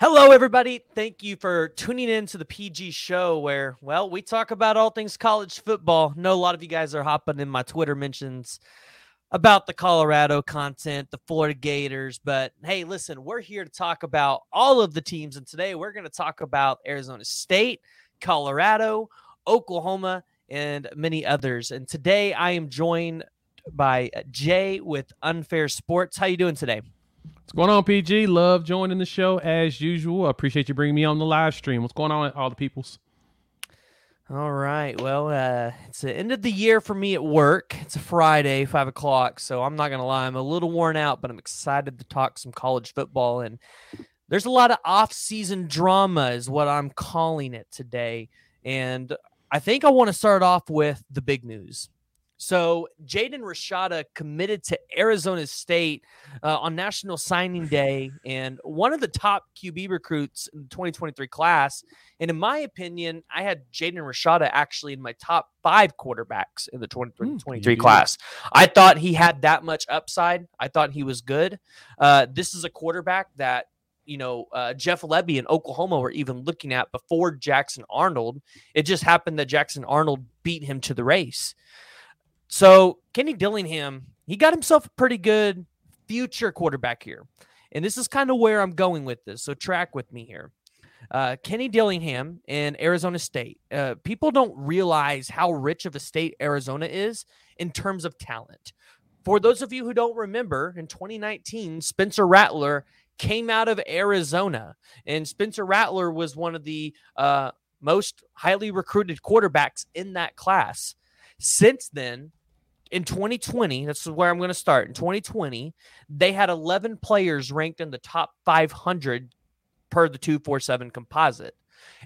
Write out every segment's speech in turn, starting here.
Hello, everybody. Thank you for tuning in to the PG show where, well, we talk about all things college football. know a lot of you guys are hopping in my Twitter mentions about the Colorado content, the Florida Gators. But hey, listen, we're here to talk about all of the teams. And today we're going to talk about Arizona State, Colorado, Oklahoma, and many others. And today I am joined by Jay with Unfair Sports. How you doing today? What's going on, PG? Love joining the show as usual. I appreciate you bringing me on the live stream. What's going on, all the peoples? All right. Well, uh, it's the end of the year for me at work. It's a Friday, five o'clock. So I'm not going to lie. I'm a little worn out, but I'm excited to talk some college football. And there's a lot of off-season drama, is what I'm calling it today. And I think I want to start off with the big news. So Jaden Rashada committed to Arizona State uh, on National Signing Day, and one of the top QB recruits in the 2023 class. And in my opinion, I had Jaden Rashada actually in my top five quarterbacks in the 2023 mm, class. I thought he had that much upside. I thought he was good. Uh, this is a quarterback that you know uh, Jeff Lebby in Oklahoma were even looking at before Jackson Arnold. It just happened that Jackson Arnold beat him to the race. So Kenny Dillingham, he got himself a pretty good future quarterback here. And this is kind of where I'm going with this. So track with me here. Uh, Kenny Dillingham in Arizona State. Uh, people don't realize how rich of a state Arizona is in terms of talent. For those of you who don't remember, in 2019, Spencer Rattler came out of Arizona, and Spencer Rattler was one of the uh, most highly recruited quarterbacks in that class. Since then, in 2020, this is where I'm going to start. In 2020, they had 11 players ranked in the top 500 per the 247 composite.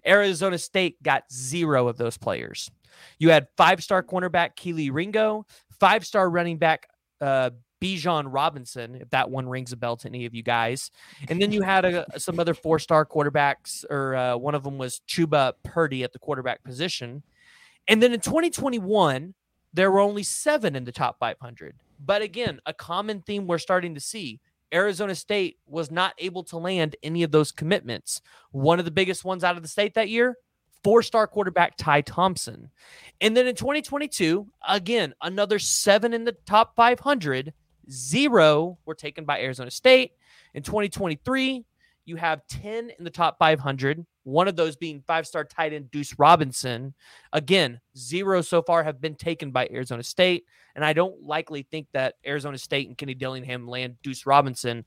Arizona State got zero of those players. You had five star cornerback Kelee Ringo, five star running back uh, Bijan Robinson, if that one rings a bell to any of you guys. And then you had a, some other four star quarterbacks, or uh, one of them was Chubba Purdy at the quarterback position. And then in 2021, there were only seven in the top 500. But again, a common theme we're starting to see Arizona State was not able to land any of those commitments. One of the biggest ones out of the state that year, four star quarterback Ty Thompson. And then in 2022, again, another seven in the top 500, zero were taken by Arizona State. In 2023, you have 10 in the top 500, one of those being five star tight end Deuce Robinson. Again, zero so far have been taken by Arizona State. And I don't likely think that Arizona State and Kenny Dillingham land Deuce Robinson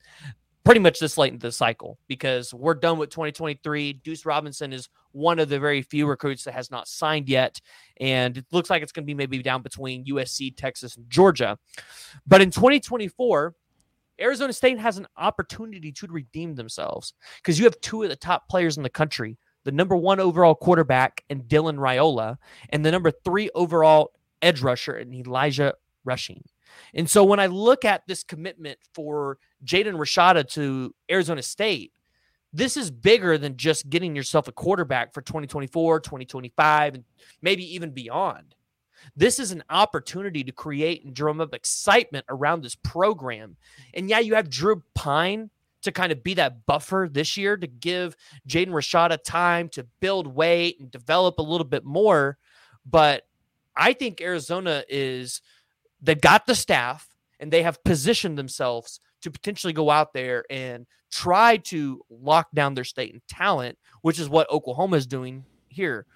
pretty much this late into the cycle because we're done with 2023. Deuce Robinson is one of the very few recruits that has not signed yet. And it looks like it's going to be maybe down between USC, Texas, and Georgia. But in 2024, Arizona State has an opportunity to redeem themselves because you have two of the top players in the country the number one overall quarterback and Dylan Raiola, and the number three overall edge rusher and Elijah Rushing. And so when I look at this commitment for Jaden Rashada to Arizona State, this is bigger than just getting yourself a quarterback for 2024, 2025, and maybe even beyond. This is an opportunity to create and drum up excitement around this program. And yeah, you have Drew Pyne to kind of be that buffer this year to give Jaden Rashada time to build weight and develop a little bit more. But I think Arizona is, they got the staff and they have positioned themselves to potentially go out there and try to lock down their state and talent, which is what Oklahoma is doing here.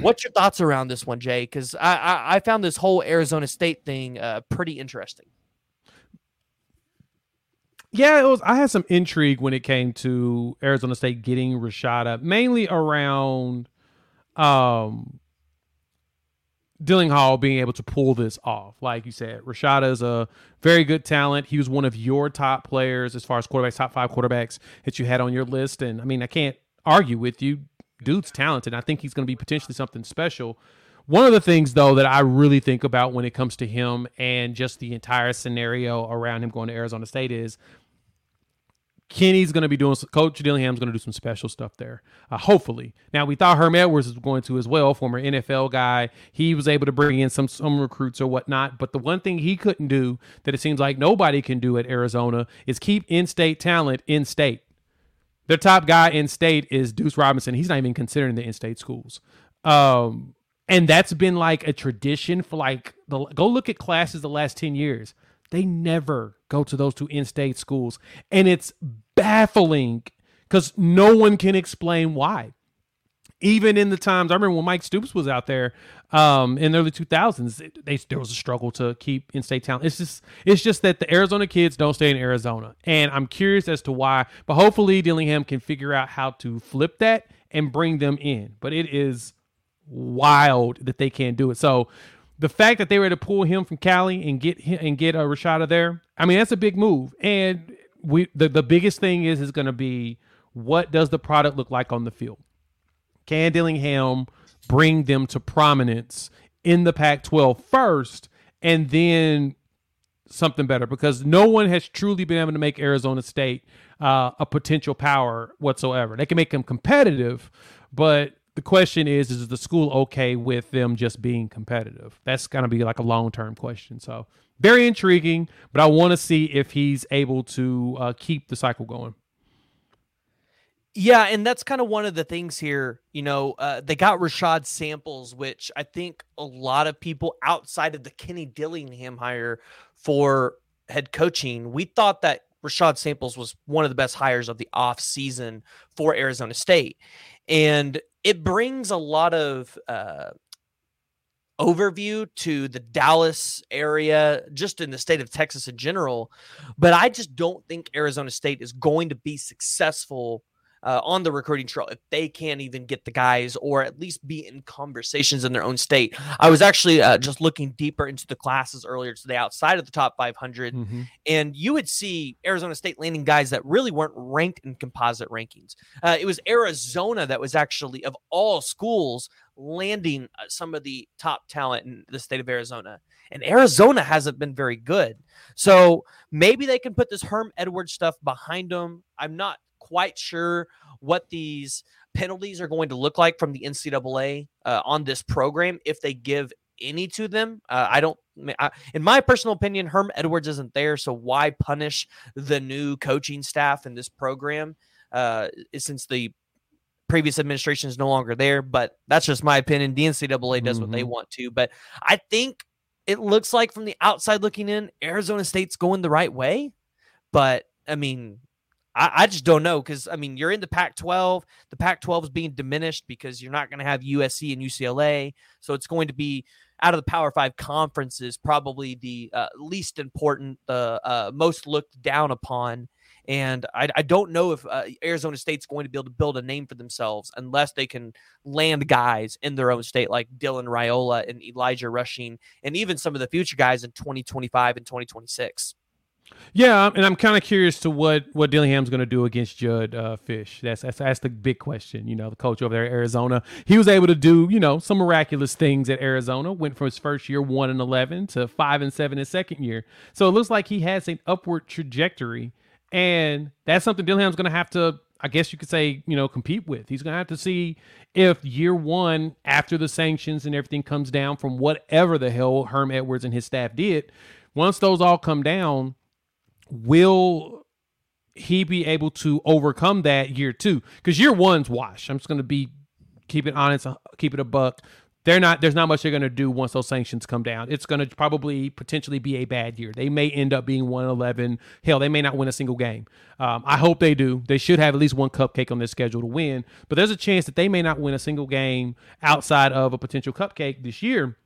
What's your thoughts around this one, Jay? Because I, I, I found this whole Arizona State thing uh, pretty interesting. Yeah, it was. I had some intrigue when it came to Arizona State getting Rashada, mainly around um, being able to pull this off. Like you said, Rashada is a very good talent. He was one of your top players as far as quarterbacks, top five quarterbacks that you had on your list. And I mean, I can't argue with you dude's talented. I think he's going to be potentially something special. One of the things, though, that I really think about when it comes to him and just the entire scenario around him going to Arizona State is Kenny's going to be doing, Coach Dillingham's going to do some special stuff there, uh, hopefully. Now, we thought Herm Edwards was going to as well, former NFL guy. He was able to bring in some, some recruits or whatnot. But the one thing he couldn't do that it seems like nobody can do at Arizona is keep in state talent in state their top guy in state is Deuce Robinson. He's not even considering the in-state schools. Um, and that's been like a tradition for like the go look at classes the last 10 years. They never go to those two in-state schools. And it's baffling because no one can explain why. Even in the times I remember when Mike Stoops was out there um, in the early 2000s, they, there was a struggle to keep in-state talent. It's just it's just that the Arizona kids don't stay in Arizona, and I'm curious as to why. But hopefully Dillingham can figure out how to flip that and bring them in. But it is wild that they can't do it. So the fact that they were able to pull him from Cali and get him, and get a Rashada there, I mean that's a big move. And we the, the biggest thing is is going to be what does the product look like on the field? Can Dillingham bring them to prominence in the Pac 12 first and then something better? Because no one has truly been able to make Arizona State uh, a potential power whatsoever. They can make them competitive, but the question is is the school okay with them just being competitive that's going to be like a long-term question so very intriguing but i want to see if he's able to uh, keep the cycle going yeah, and that's kind of one of the things here. You know, uh, they got Rashad Samples, which I think a lot of people outside of the Kenny Dillingham hire for head coaching, we thought that Rashad Samples was one of the best hires of the off season for Arizona State, and it brings a lot of uh, overview to the Dallas area, just in the state of Texas in general. But I just don't think Arizona State is going to be successful uh, on the recruiting trail if they can't even get the guys or at least be in conversations in their own state. I was actually uh, just looking deeper into the classes earlier today outside of the top 500, mm-hmm. and you would see Arizona State landing guys that really weren't ranked in composite rankings. Uh, it was Arizona that was actually, of all schools, landing uh, some of the top talent in the state of Arizona. And Arizona hasn't been very good. So maybe they can put this Herm Edwards stuff behind them. I'm not quite sure what these penalties are going to look like from the NCAA uh, on this program if they give any to them. Uh, I don't, I, in my personal opinion, Herm Edwards isn't there, so why punish the new coaching staff in this program uh, since the previous administration is no longer there? But that's just my opinion. The NCAA does mm-hmm. what they mm-hmm. want to, but I think it looks like from the outside looking in, Arizona State's going the right way. But I mean, I, I just don't know because I mean you're in the Pac-12. The Pac-12 is being diminished because you're not going to have USC and UCLA, so it's going to be out of the Power Five conferences probably the uh, least important, the uh, most looked down upon. And I, I don't know if uh, Arizona State's going to be able to build a name for themselves unless they can land guys in their own state like Dylan Raiola and Elijah Rushing, and even some of the future guys in 2025 and 2026. Yeah, and I'm kind of curious to what what Dillingham's going to do against Jedd uh, Fisch. That's, that's that's the big question. You know, the coach over there at Arizona, he was able to do you know some miraculous things at Arizona. Went from his first year one and eleven to five and seven his second year. So it looks like he has an upward trajectory, and that's something Dillingham's going to have to. I guess you could say, you know, compete with. He's going to have to see if year one, after the sanctions and everything comes down from whatever the hell Herm Edwards and his staff did, once those all come down, will he be able to overcome that year two? Because year one's wash. I'm just going to be keep it honest, uh, keep it a buck. They're not. There's not much they're going to do once those sanctions come down. It's going to probably potentially be a bad year. They may end up being one eleven. Hell, they may not win a single game. Um, I hope they do. They should have at least one cupcake on their schedule to win. But there's a chance that they may not win a single game outside of a potential cupcake this year.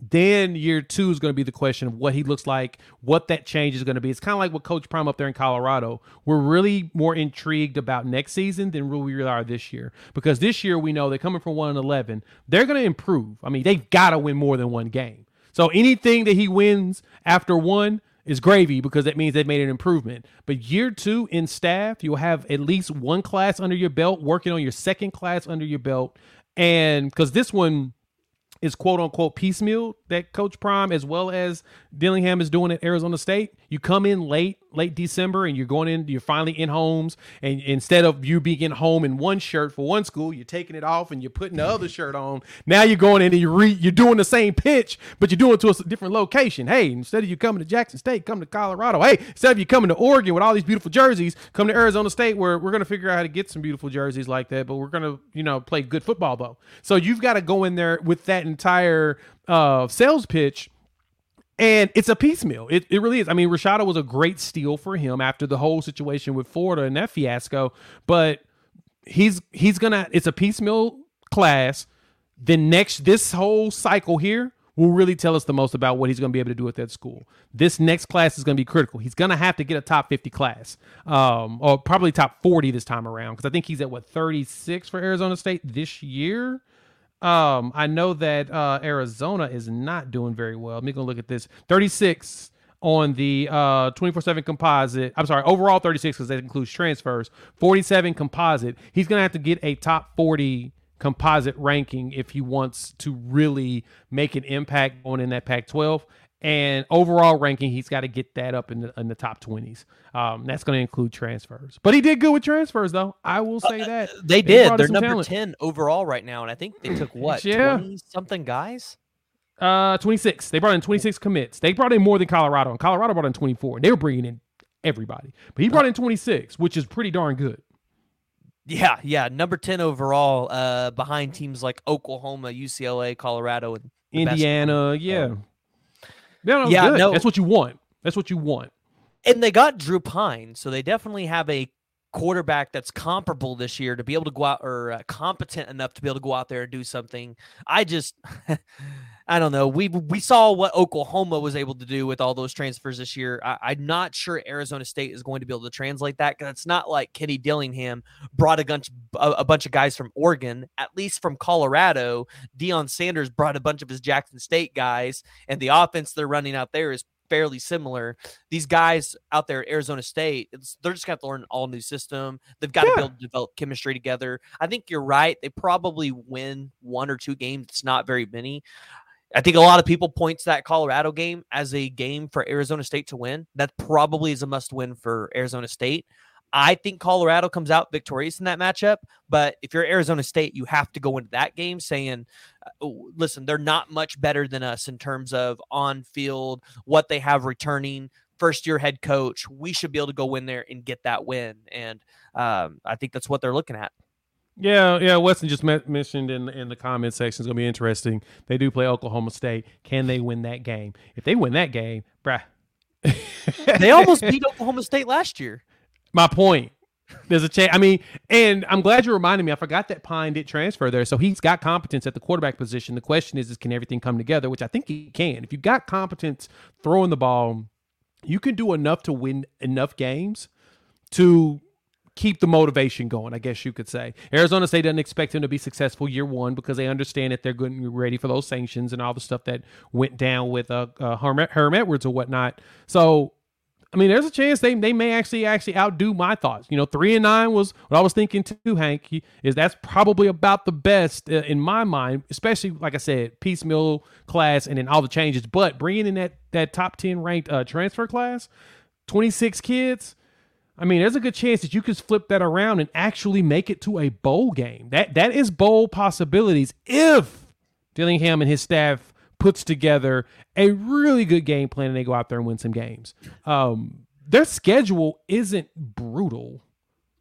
Then year two is going to be the question of what he looks like, what that change is going to be. It's kind of like what Coach Prime up there in Colorado. We're really more intrigued about next season than we really are this year because this year we know they're coming from one and eleven. They're going to improve. I mean, they've got to win more than one game. So anything that he wins after one is gravy because that means they've made an improvement. But year two in staff, you'll have at least one class under your belt, working on your second class under your belt, and because this one is quote unquote piecemeal that Coach Prime as well as Dillingham is doing at Arizona State. You come in late late December and you're going in, you're finally in homes, and instead of you being in home in one shirt for one school, you're taking it off and you're putting the other shirt on. Now you're going in and you're re, you're doing the same pitch, but you're doing it to a different location. Hey, instead of you coming to Jackson State, come to Colorado. Hey, instead of you coming to Oregon with all these beautiful jerseys, come to Arizona State where we're gonna figure out how to get some beautiful jerseys like that, but we're gonna you know play good football though. So you've got to go in there with that entire uh, sales pitch and it's a piecemeal. It, it really is. I mean, Rashada was a great steal for him after the whole situation with Florida and that fiasco. But he's he's gonna. It's a piecemeal class. Then next, this whole cycle here will really tell us the most about what he's to be able to do at that school. This next class is to be critical. He's to have to get a top 50 class, um, or probably top 40 this time around, because I think he's at what 36 for Arizona State this year. Um, I know that uh, Arizona is not doing very well. Let me go look at this. 36 on the uh 24/7 composite. I'm sorry, overall 36 because that includes transfers. 47 composite. He's gonna have to get a top 40 composite ranking if he wants to really make an impact on in that Pac-12 and overall ranking, he's got to get that up in the, in the top 20s. Um, that's going to include transfers. But he did good with transfers, though. I will say uh, that. They, they did. They're number talent. 10 overall right now. And I think they took what? yeah. 20 something guys? Uh, 26. They brought in 26 commits. They brought in more than Colorado. And Colorado brought in 24. And They were bringing in everybody. But he brought in 26, which is pretty darn good. Yeah, yeah. Number 10 overall, uh, behind teams like Oklahoma, UCLA, Colorado, and Indiana. Yeah. Um, no, no, yeah, good. no. That's what you want. That's what you want. And they got Drew Pyne, so they definitely have a quarterback that's comparable this year to be able to go out or uh, competent enough to be able to go out there and do something. I just, I don't know. We we saw what Oklahoma was able to do with all those transfers this year. I, am not sure Arizona State is going to be able to translate that because it's not like Kenny Dillingham brought a bunch a, a, bunch of guys from Oregon, at least from Colorado. Deion Sanders brought a bunch of his Jackson State guys, and the offense they're running out there is fairly similar. These guys out there at Arizona State, they're just going to learn an all new system. They've got yeah. to be able to develop chemistry together. I think you're right. They probably win one or two games. It's not very many. I think a lot of people point to that Colorado game as a game for Arizona State to win. That probably is a must win for Arizona State. I think Colorado comes out victorious in that matchup. But if you're Arizona State, you have to go into that game saying, oh, listen, they're not much better than us in terms of on field, what they have returning, first year head coach. We should be able to go in there and get that win. And um, I think that's what they're looking at. Yeah, yeah. Weston just mentioned in in the comment section is going to be interesting. They do play Oklahoma State. Can they win that game? If they win that game, bruh, they almost beat Oklahoma State last year. My point. There's a chance. I mean, and I'm glad you reminded me. I forgot that Pyne did transfer there, so he's got competence at the quarterback position. The question is, is can everything come together? Which I think he can. If you've got competence throwing the ball, you can do enough to win enough games to keep the motivation going, I guess you could say. Arizona State doesn't expect him to be successful year one because they understand that they're getting ready for those sanctions and all the stuff that went down with uh, uh Herm, Herm Edwards or whatnot. So I mean, there's a chance they they may actually actually outdo my thoughts. You know, three and nine was what I was thinking too. Hank is that's probably about the best uh, in my mind, especially like I said, piecemeal class and then all the changes. But bringing in that that top ten ranked uh, transfer class, twenty six kids. I mean, there's a good chance that you could flip that around and actually make it to a bowl game. That that is bowl possibilities if Dillingham and his staff puts together a really good game plan and they go out there and win some games. Um, their schedule isn't brutal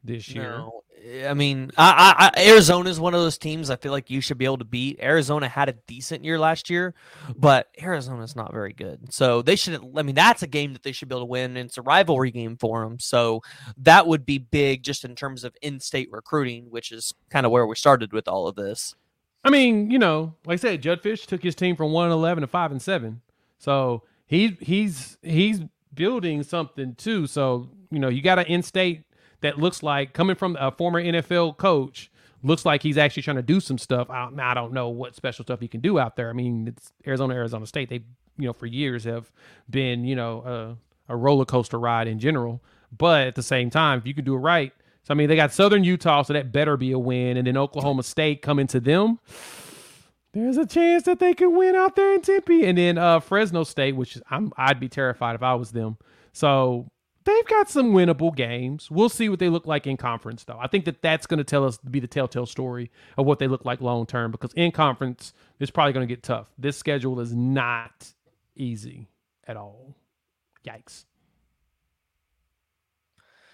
this year. No. I mean, I, I, Arizona is one of those teams I feel like you should be able to beat. Arizona had a decent year last year, but Arizona is not very good. So they shouldn't. I mean, that's a game that they should be able to win, and it's a rivalry game for them. So that would be big, just in terms of in-state recruiting, which is kind of where we started with all of this. I mean, you know, like I said, Jedd Fisch took his team from one and eleven to five and seven. So he he's he's building something too. So you know, you got an in-state that looks like coming from a former NFL coach looks like he's actually trying to do some stuff. I don't, I don't know what special stuff he can do out there. I mean, it's Arizona, Arizona State. They you know for years have been you know a, a roller coaster ride in general. But at the same time, if you can do it right, so I mean, they got Southern Utah, so that better be a win, and then Oklahoma State coming to them. There's a chance that they could win out there in Tempe, and then uh, Fresno State, which I'm I'd be terrified if I was them. So they've got some winnable games. We'll see what they look like in conference, though. I think that that's going to tell us be the telltale story of what they look like long term. Because in conference, it's probably going to get tough. This schedule is not easy at all. Yikes.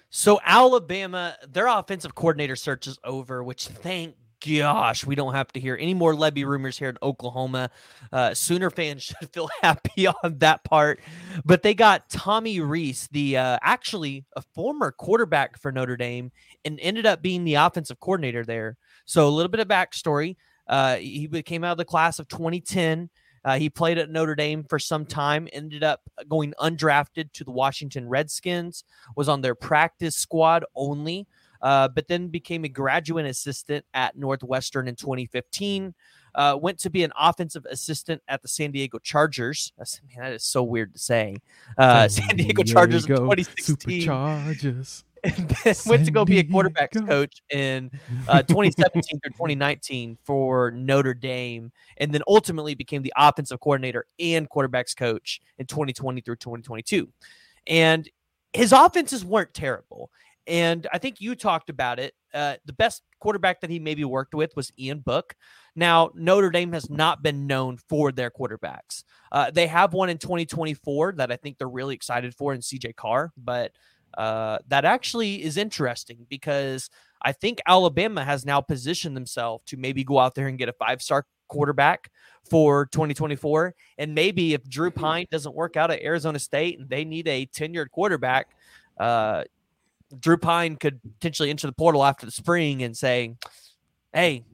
So Alabama, their offensive coordinator search is over, which thank gosh, we don't have to hear any more Lebby rumors here in Oklahoma. Uh, Sooner fans should feel happy on that part. But they got Tommy Rees, the uh, actually a former quarterback for Notre Dame, and ended up being the offensive coordinator there. So a little bit of backstory. Uh, he came out of the class of 2010. Uh, he played at Notre Dame for some time, ended up going undrafted to the Washington Redskins, was on their practice squad only uh, but then became a graduate assistant at Northwestern in 2015. Uh, went to be an offensive assistant at the San Diego Chargers. That's, man, that is so weird to say. Uh, San Diego Chargers in 2016. Superchargers. And then San went to go be a quarterbacks coach in uh, 2017 through 2019 for Notre Dame, and then ultimately became the offensive coordinator and quarterbacks coach in 2020 through 2022. And his offenses weren't terrible. And I think you talked about it. Uh, the best quarterback that he maybe worked with was Ian Book. Now, Notre Dame has not been known for their quarterbacks. Uh, they have one in 2024 that I think they're really excited for in CJ Carr, but uh, that actually is interesting because I think Alabama has now positioned themselves to maybe go out there and get a five star quarterback for 2024. And maybe if Drew Pyne doesn't work out at Arizona State and they need a tenured quarterback, uh, Drew Pyne could potentially enter the portal after the spring and say, "Hey,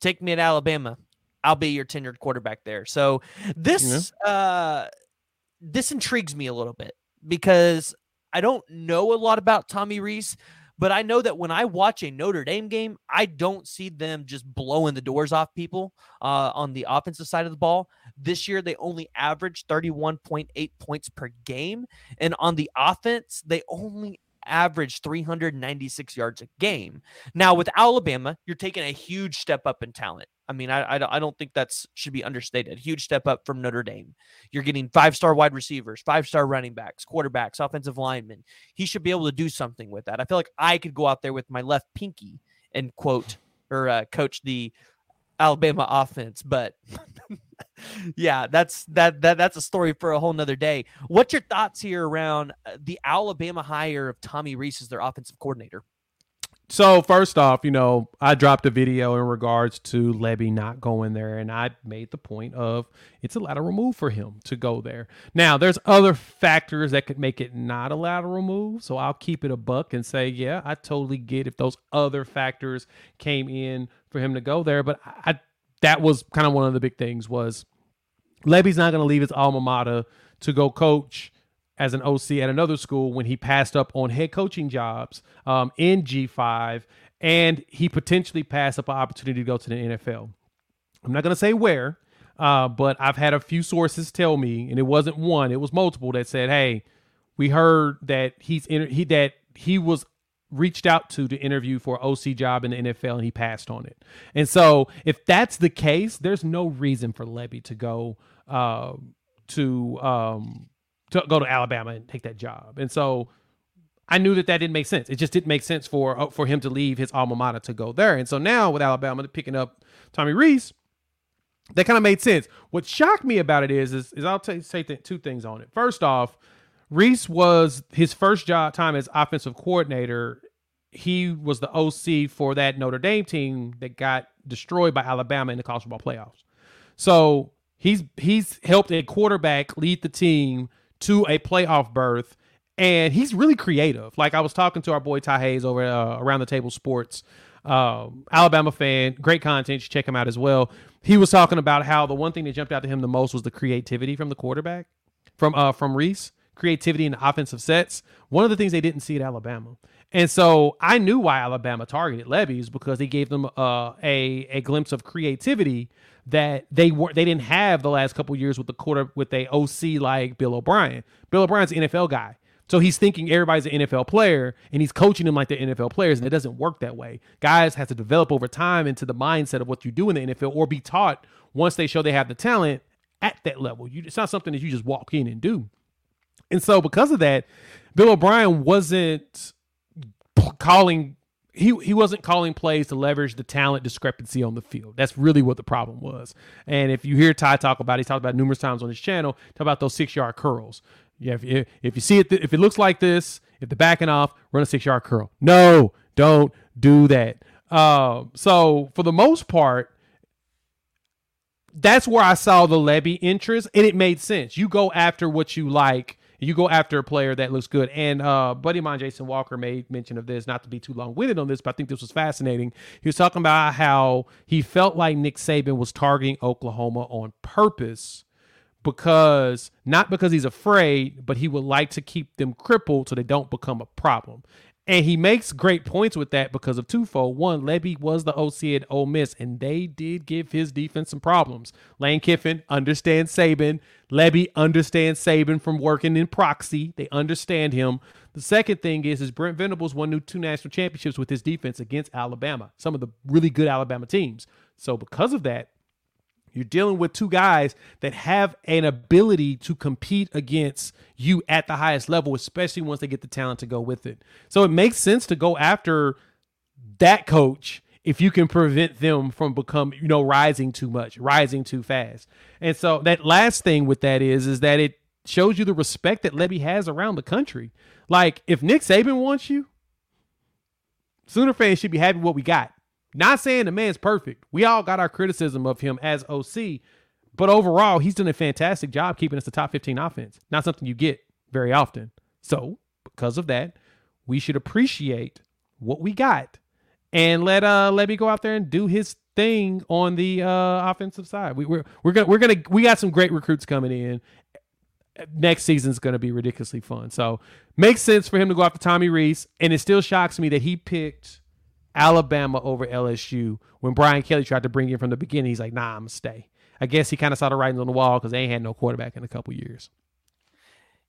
take me to Alabama. I'll be your tenured quarterback there." So this yeah. uh, this intrigues me a little bit because I don't know a lot about Tommy Rees, but I know that when I watch a Notre Dame game, I don't see them just blowing the doors off people uh, on the offensive side of the ball. This year, they only averaged 31.8 points per game. And on the offense, they only average 396 yards a game. Now with Alabama, you're taking a huge step up in talent. I mean, I, I, I don't think that's should be understated. Huge step up from Notre Dame. You're getting five star wide receivers, five star running backs, quarterbacks, offensive linemen. He should be able to do something with that. I feel like I could go out there with my left pinky and quote or uh, coach the Alabama offense, but yeah, that's that that that's a story for a whole nother day. What's your thoughts here around uh, the Alabama hire of Tommy Rees as their offensive coordinator? So first off, you know, I dropped a video in regards to Lebby not going there, and I made the point of it's a lateral move for him to go there. Now, there's other factors that could make it not a lateral move, so I'll keep it a buck and say, yeah, I totally get if those other factors came in for him to go there. But I, that was kind of one of the big things was Lebby's not going to leave his alma mater to go coach as an OC at another school when he passed up on head coaching jobs um, in G5 and he potentially passed up an opportunity to go to the NFL. I'm not going to say where, uh, but I've had a few sources tell me, and it wasn't one, it was multiple that said, "Hey, we heard that he's in, he that he was reached out to to interview for OC job in the NFL and he passed on it. And so if that's the case, there's no reason for Lebby to go uh, to um, to go to Alabama and take that job. And so I knew that that didn't make sense. It just didn't make sense for uh, for him to leave his alma mater to go there. And so now with Alabama picking up Tommy Rees, that kind of made sense. What shocked me about it is is, is I'll t- say th- two things on it. First off, Rees was his first job time as offensive coordinator. He was the OC for that Notre Dame team that got destroyed by Alabama in the college football playoffs. So he's he's helped a quarterback lead the team to a playoff berth, and he's really creative. Like I was talking to our boy Ty Hayes over uh, around the table sports, um, Alabama fan, great content. You check him out as well. He was talking about how the one thing that jumped out to him the most was the creativity from the quarterback, from uh from Rees, creativity in the offensive sets. One of the things they didn't see at Alabama. And so I knew why Alabama targeted Lebby's because he gave them uh, a a glimpse of creativity that they were they didn't have the last couple years with the quarter with a OC like Bill O'Brien. Bill O'Brien's an NFL guy. So he's thinking everybody's an NFL player and he's coaching them like they're NFL players, and it doesn't work that way. Guys have to develop over time into the mindset of what you do in the NFL or be taught once they show they have the talent at that level. You, it's not something that you just walk in and do. And so because of that, Bill O'Brien wasn't calling he he wasn't calling plays to leverage the talent discrepancy on the field. That's really what the problem was. And if you hear Ty talk about, he talked about numerous times on his channel, talk about those six yard curls. Yeah, if you, if you see it, if it looks like this, if they're backing off, run a six yard curl. No, don't do that. Uh, so for the most part, that's where I saw the Lebby interest, and it made sense. You go after what you like you go after a player that looks good. And uh, buddy mine, Jason Walker, made mention of this, not to be too long winded on this, but I think this was fascinating. He was talking about how he felt like Nick Saban was targeting Oklahoma on purpose because not because he's afraid, but he would like to keep them crippled so they don't become a problem. And he makes great points with that because of twofold. One, Lebby was the OC at Ole Miss, and they did give his defense some problems. Lane Kiffin understands Saban. Lebby understands Saban from working in proxy. They understand him. The second thing is, is Brent Venables won two national championships with his defense against Alabama, some of the really good Alabama teams. So because of that, you're dealing with two guys that have an ability to compete against you at the highest level, especially once they get the talent to go with it. So it makes sense to go after that coach if you can prevent them from become, you know, rising too much, rising too fast. And so that last thing with that is is that it shows you the respect that Lebby has around the country. Like if Nick Saban wants you, Sooner fans should be happy what we got. Not saying the man's perfect. We all got our criticism of him as OC, but overall, he's done a fantastic job keeping us the top 15 offense. Not something you get very often. So, because of that, we should appreciate what we got and let uh let me go out there and do his thing on the uh offensive side. We, we're we're gonna we're gonna we got some great recruits coming in. Next season's gonna be ridiculously fun. So makes sense for him to go after Tommy Rees, and it still shocks me that he picked Alabama over LSU when Brian Kelly tried to bring him from the beginning. He's like, nah, I'm gonna stay. I guess he kind of saw the writing on the wall because they ain't had no quarterback in a couple years.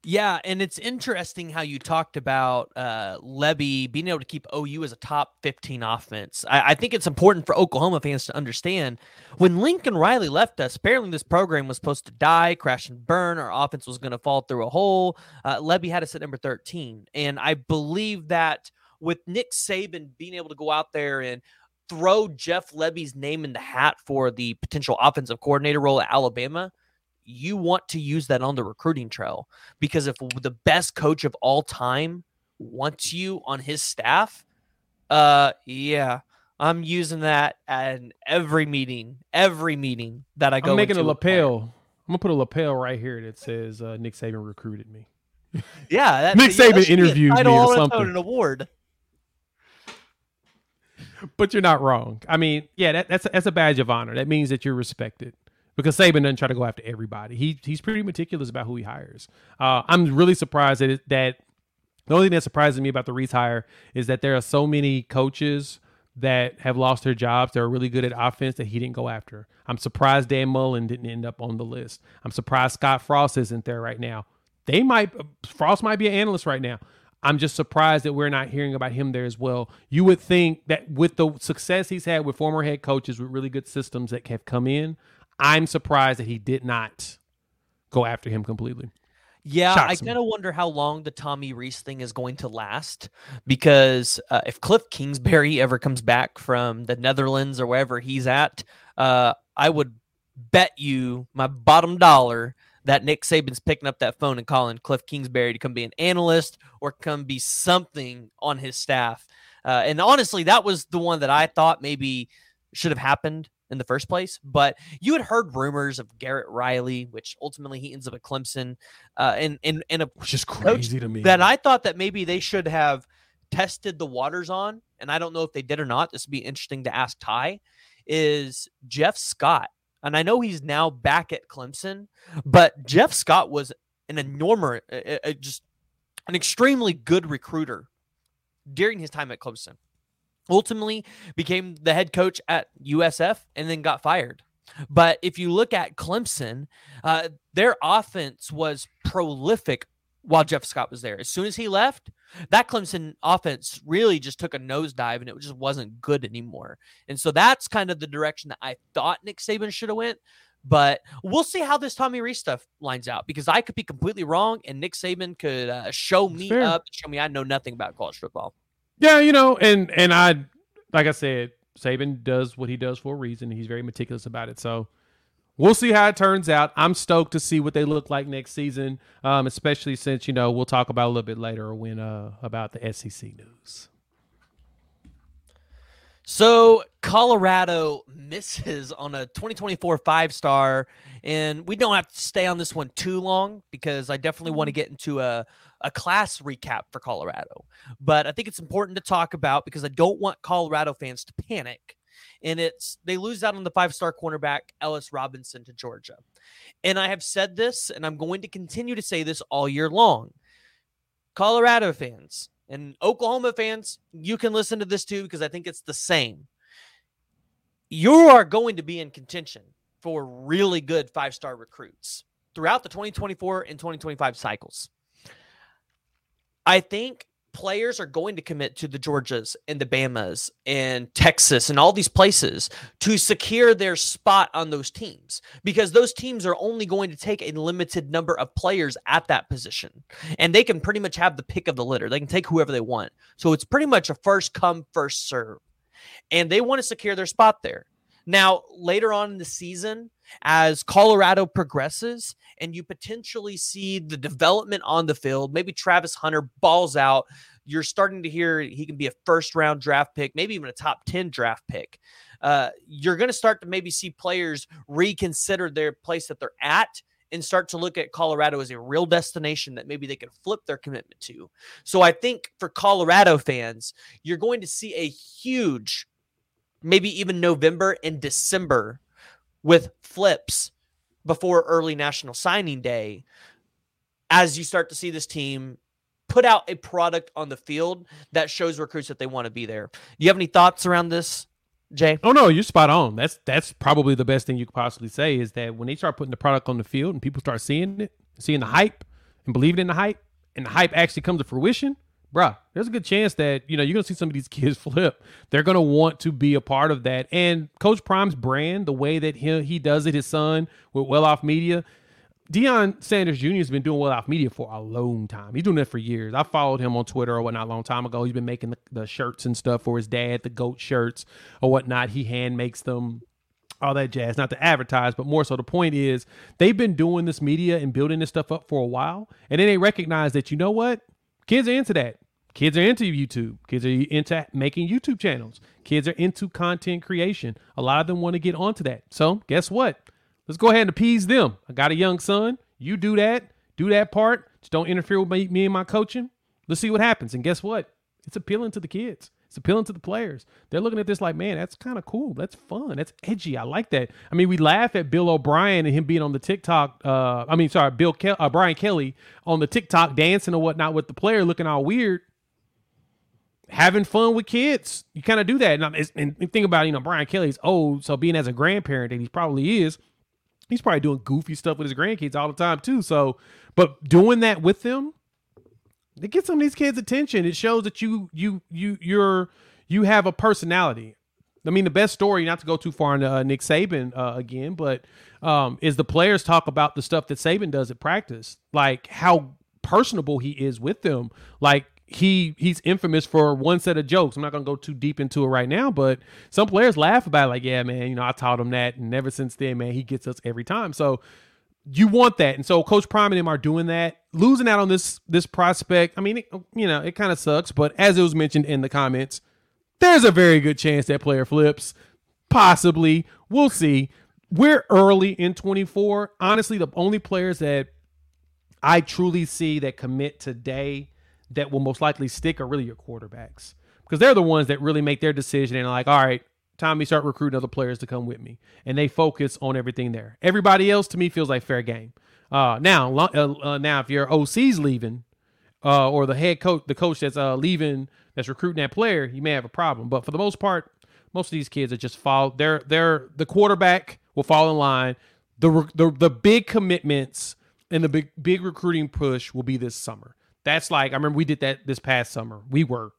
Yeah, and it's interesting how you talked about uh, Lebby being able to keep OU as a top 15 offense. I, I, think it's important for Oklahoma fans to understand when Lincoln Riley left us, apparently this program was supposed to die, crash and burn. Our offense was going to fall through a hole. Uh, Lebby had us at number 13. And I believe that with Nick Saban being able to go out there and throw Jeff Lebby's name in the hat for the potential offensive coordinator role at Alabama – you want to use that on the recruiting trail because if the best coach of all time wants you on his staff, uh, yeah, I'm using that at every meeting, every meeting that I go. I'm making a lapel. I'm gonna put a lapel right here that says uh, Nick Saban recruited me. Yeah, that, Nick yeah, Saban interviewed me or something. An award. But you're not wrong. I mean, yeah, that, that's that's a badge of honor. That means that you're respected because Saban doesn't try to go after everybody. He he's pretty meticulous about who he hires. Uh, I'm really surprised that that the only thing that surprises me about the Rees hire is that there are so many coaches that have lost their jobs that are really good at offense that he didn't go after. I'm surprised Dan Mullen didn't end up on the list. I'm surprised Scott Frost isn't there right now. They might Frost might be an analyst right now. I'm just surprised that we're not hearing about him there as well. You would think that with the success he's had with former head coaches with really good systems that have come in, I'm surprised that he did not go after him completely. Yeah, Shocks I kind of wonder how long the Tommy Rees thing is going to last because uh, if Cliff Kingsbury ever comes back from the Netherlands or wherever he's at, uh, I would bet you my bottom dollar that Nick Saban's picking up that phone and calling Cliff Kingsbury to come be an analyst or come be something on his staff. Uh, and honestly, that was the one that I thought maybe should have happened in the first place. But you had heard rumors of Garrett Riley, which ultimately he ends up at Clemson, uh, and and and a which is crazy to me. That I thought that maybe they should have tested the waters on, and I don't know if they did or not. This would be interesting to ask Ty. Is Jeff Scott, and I know he's now back at Clemson, but Jeff Scott was an enormous, just an extremely good recruiter during his time at Clemson ultimately became the head coach at USF and then got fired. But if you look at Clemson, uh, their offense was prolific while Jeff Scott was there. As soon as he left, that Clemson offense really just took a nosedive and it just wasn't good anymore. And so that's kind of the direction that I thought Nick Saban should have went. But we'll see how this Tommy Rees stuff lines out because I could be completely wrong, and Nick Saban could uh, show me fair. up, show me I know nothing about college football. Yeah, you know, and and I like I said, Saban does what he does for a reason. He's very meticulous about it. So we'll see how it turns out. I'm stoked to see what they look like next season, um, especially since you know we'll talk about a little bit later when uh, about the SEC news. So Colorado misses on a 2024 five star, and we don't have to stay on this one too long because I definitely want to get into a, a class recap for Colorado. But I think it's important to talk about because I don't want Colorado fans to panic. And it's they lose out on the five star cornerback Ellis Robinson to Georgia. And I have said this, and I'm going to continue to say this all year long. Colorado fans, and Oklahoma fans, you can listen to this too because I think it's the same. You are going to be in contention for really good five star recruits throughout the 2024 and 2025 cycles. I think players are going to commit to the Georgias and the Bamas and Texas and all these places to secure their spot on those teams because those teams are only going to take a limited number of players at that position and they can pretty much have the pick of the litter. They can take whoever they want. So it's pretty much a first come, first serve. And they want to secure their spot there. Now, later on in the season, as Colorado progresses and you potentially see the development on the field, maybe Travis Hunter balls out. You're starting to hear he can be a first round draft pick, maybe even a top 10 draft pick. Uh, you're going to start to maybe see players reconsider their place that they're at and start to look at Colorado as a real destination that maybe they can flip their commitment to. So I think for Colorado fans, you're going to see a huge maybe even November and December with flips before early national signing day as you start to see this team put out a product on the field that shows recruits that they want to be there. Do you have any thoughts around this, Jay? Oh no, you're spot on. That's that's probably the best thing you could possibly say is that when they start putting the product on the field and people start seeing it, seeing the hype and believing in the hype, and the hype actually comes to fruition, bruh, there's a good chance that you know you're gonna see some of these kids flip. They're gonna want to be a part of that. And Coach Prime's brand, the way that he he does it, his son with Well Off Media. Deion Sanders Jr. has been doing well off media for a long time. He's doing that for years. I followed him on Twitter or whatnot a long time ago. He's been making the, the shirts and stuff for his dad, the goat shirts or whatnot. He hand makes them all that jazz, not to advertise, but more so the point is they've been doing this media and building this stuff up for a while. And then they recognize that, you know what? Kids are into that. Kids are into YouTube. Kids are into making YouTube channels. Kids are into content creation. A lot of them want to get onto that. So guess what? Let's go ahead and appease them. I got a young son. You do that. Do that part. Just don't interfere with me, me and my coaching. Let's see what happens. And guess what? It's appealing to the kids. It's appealing to the players. They're looking at this like, man, that's kind of cool. That's fun. That's edgy. I like that. I mean, we laugh at Bill O'Brien and him being on the TikTok. Uh, I mean, sorry, Bill Ke- uh, Brian Kelly on the TikTok dancing or whatnot with the player looking all weird. Having fun with kids, you kind of do that. And, and think about, you know, Brian Kelly's old, so being as a grandparent, and he probably is, he's probably doing goofy stuff with his grandkids all the time too. So, but doing that with them, it gets some of these kids' attention. It shows that you you you you're you have a personality. I mean, the best story, not to go too far into uh, Nick Saban uh, again, but um, is the players talk about the stuff that Saban does at practice, like how personable he is with them. Like he he's infamous for one set of jokes. I'm not gonna go too deep into it right now, but some players laugh about it, like, yeah, man, you know, I taught him that, and ever since then, man, he gets us every time. So you want that, and so Coach Prime and him are doing that. Losing out on this this prospect, I mean, it, you know, it kind of sucks, but as it was mentioned in the comments, there's a very good chance that player flips. Possibly, we'll see. We're early in 24. Honestly, the only players that I truly see that commit today that will most likely stick are really your quarterbacks because they're the ones that really make their decision and like, all right, time we start recruiting other players to come with me, and they focus on everything there. Everybody else to me feels like fair game. Uh, now, uh, uh, now if your OC's leaving, uh, or the head coach, the coach that's uh, leaving, that's recruiting that player, you may have a problem. But for the most part, most of these kids are just follow. They're they're the quarterback will fall in line. The the the big commitments and the big big recruiting push will be this summer. That's like I remember we did that this past summer. We were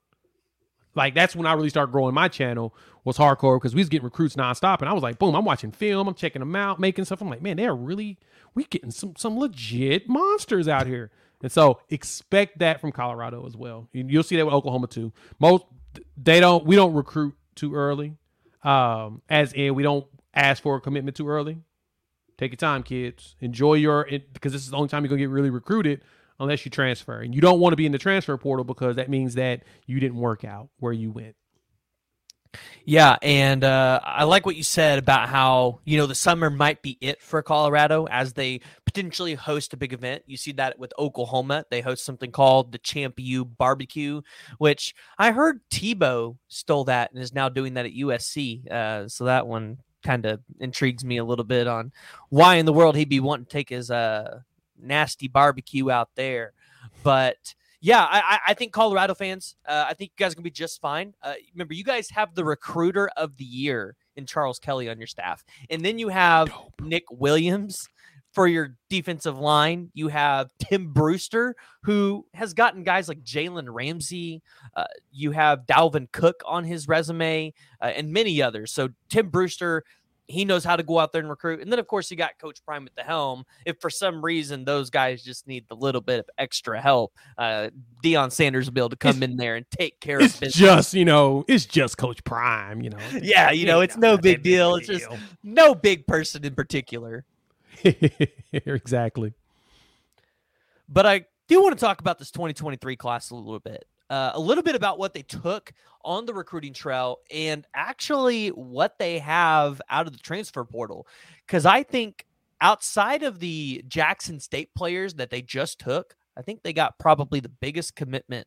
like that's when I really started growing my channel was hardcore because we was getting recruits nonstop, and I was like, boom, I'm watching film, I'm checking them out, making stuff. I'm like, man, they're really we getting some some legit monsters out here. And so expect that from Colorado as well. You'll see that with Oklahoma too. Most they don't we don't recruit too early. Um, as in we don't ask for a commitment too early. Take your time, kids. Enjoy your because this is the only time you're gonna get really recruited unless you transfer. And you don't want to be in the transfer portal because that means that you didn't work out where you went. Yeah, and uh, I like what you said about how you know the summer might be it for Colorado as they potentially host a big event. You see that with Oklahoma; they host something called the Champ U Barbecue, which I heard Tebow stole that and is now doing that at USC. Uh, so that one kind of intrigues me a little bit on why in the world he'd be wanting to take his uh, nasty barbecue out there, but yeah, I, I think Colorado fans, uh, I think you guys are gonna be just fine. Uh, remember, you guys have the recruiter of the year in Charles Kelly on your staff, and then you have Dope. Nick Williams for your defensive line. You have Tim Brewster, who has gotten guys like Jalen Ramsey. Uh, you have Dalvin Cook on his resume, uh, and many others. So Tim Brewster he knows how to go out there and recruit. And then, of course, you got Coach Prime at the helm. If for some reason those guys just need a little bit of extra help, uh, Deion Sanders will be able to come it's, in there and take care of business. Just you know, it's just Coach Prime. You know, yeah, you know, it's no big deal. It's just no big person in particular. exactly. But I do want to talk about this 2023 class a little bit uh, a little bit about what they took on the recruiting trail and actually what they have out of the transfer portal. Because I think outside of the Jackson State players that they just took, I think they got probably the biggest commitment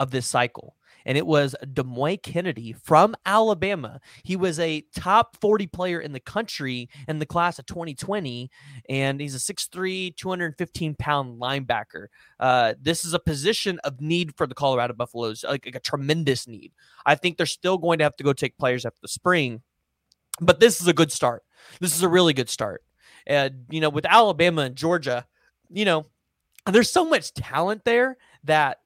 of this cycle and it was Demouy Kennedy from Alabama. He was a top 40 player in the country in the class of 2020, and he's a 6'3, 215 pound linebacker. Uh, this is a position of need for the Colorado Buffaloes, like, like a tremendous need. I think they're still going to have to go take players after the spring, but this is a good start. This is a really good start. And, you know, with Alabama and Georgia, you know, there's so much talent there that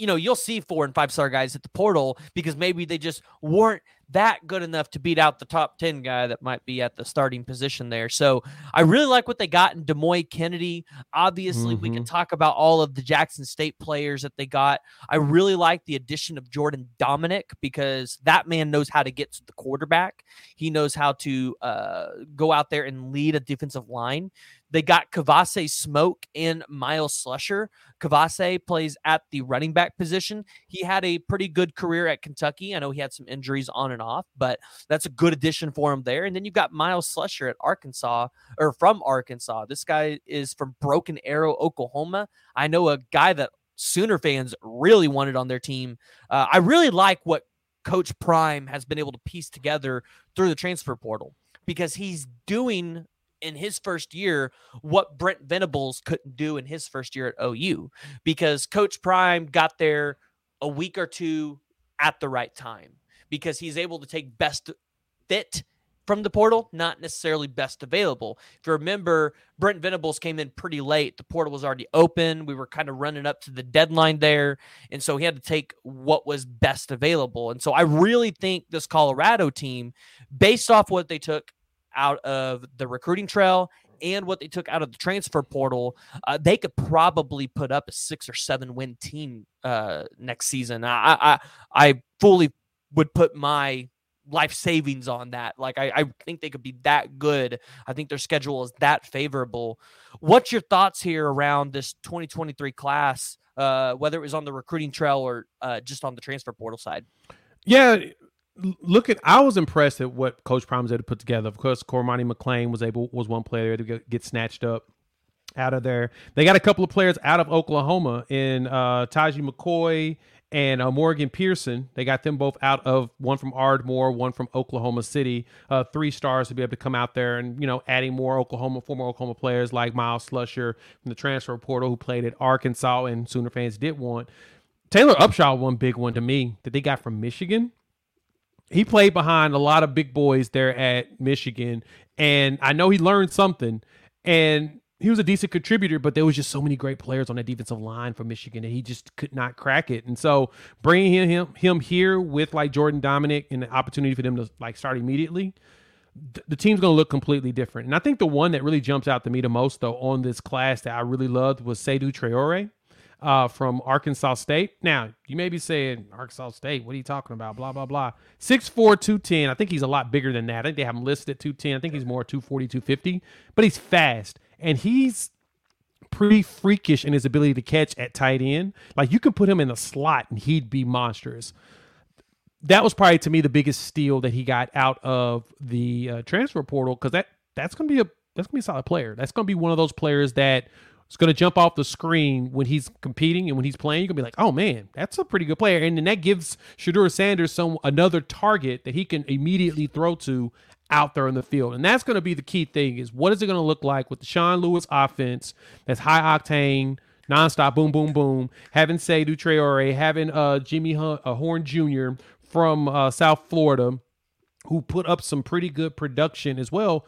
you know, you'll see four and five star guys at the portal because maybe they just weren't that good enough to beat out the top 10 guy that might be at the starting position there. So I really like what they got in Demouy Kennedy. Obviously, mm-hmm. we can mm-hmm. talk about all of the Jackson State players that they got. I really like the addition of Jordan Domineck because that man knows how to get to the quarterback. He knows how to uh, go out there and lead a defensive line. They got Kavosiey Smoke and Myles Slusher. Kavosiey plays at the running back position. He had a pretty good career at Kentucky. I know he had some injuries on and off, but that's a good addition for him there. And then you've got Myles Slusher at Arkansas or from Arkansas. This guy is from Broken Arrow, Oklahoma. I know a guy that Sooner fans really wanted on their team. Uh, I really like what Coach Prime has been able to piece together through the transfer portal because he's doing in his first year what Brent Venables couldn't do in his first year at OU because Coach Prime got there a week or two at the right time because he's able to take best fit from the portal, not necessarily best available. If you remember, Brent Venables came in pretty late. The portal was already open. We were kind of running up to the deadline there. And so he had to take what was best available. And so I really think this Colorado team, based off what they took out of the recruiting trail and what they took out of the transfer portal, uh, they could probably put up a six or seven win team uh, next season. I, I I fully would put my life savings on that. Like I, I think they could be that good. I think their schedule is that favorable. What's your thoughts here around this 2023 class? Uh, whether it was on the recruiting trail or uh, just on the transfer portal side. Yeah, look at I was impressed at what Coach Prime was able to put together. Of course, Cormani McClain was able was one player to get, get snatched up out of there. They got a couple of players out of Oklahoma in uh, Taji McCoy and uh, Morgan Pearson. They got them both out of one from Ardmore, one from Oklahoma City. Uh, three stars to be able to come out there and you know adding more Oklahoma former Oklahoma players like Myles Slusher from the transfer portal who played at Arkansas and Sooner fans did want. Taylor Upshaw, one big one to me that they got from Michigan he played behind a lot of big boys there at Michigan, and I know he learned something. And he was a decent contributor, but there was just so many great players on that defensive line for Michigan that he just could not crack it. And so bringing him him, him here with like Jordan Domineck and the opportunity for them to like start immediately, th- the team's going to look completely different. And I think the one that really jumps out to me the most though on this class that I really loved was Seydou Traore. Uh, from Arkansas State. Now, you may be saying, Arkansas State, what are you talking about? Blah, blah, blah. 6'4, 210. I think he's a lot bigger than that. I think they have him listed at 210. I think he's more 240, 250, but he's fast and he's pretty freakish in his ability to catch at tight end. Like you could put him in the slot and he'd be monstrous. That was probably to me the biggest steal that he got out of the uh, transfer portal because that that's gonna be a that's gonna be a solid player. That's gonna be one of those players that is gonna jump off the screen when he's competing and when he's playing. You're gonna be like, oh man, that's a pretty good player, and then that gives Shedeur Sanders some another target that he can immediately throw to out there in the field. And that's going to be the key thing is what is it going to look like with the Sean Lewis offense that's high octane, nonstop, boom, boom, boom, having Seydou Traore, having uh, Jimmy uh, Horn Jr. from uh, South Florida who put up some pretty good production as well.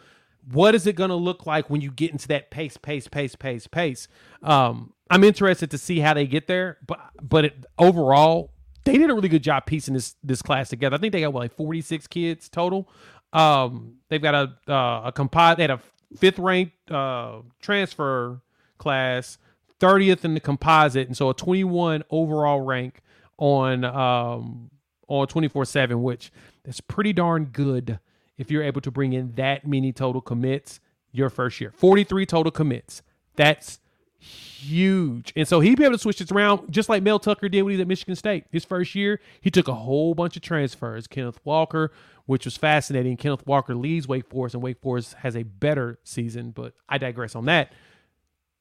What is it going to look like when you get into that pace, pace, pace, pace, pace? Um, I'm interested to see how they get there, but but it, overall, they did a really good job piecing this this class together. I think they got what, like 46 kids total. Um, they've got a uh, a composite. They had a fifth ranked uh, transfer class, thirtieth in the composite, and so a twenty one overall rank on um on twenty four seven, which is pretty darn good if you're able to bring in that many total commits your first year. Forty three total commits. That's huge. And so he'd be able to switch this around just like Mel Tucker did when he was at Michigan State. His first year, he took a whole bunch of transfers. Kenneth Walker, which was fascinating. Kenneth Walker leads Wake Forest, and Wake Forest has a better season, but I digress on that.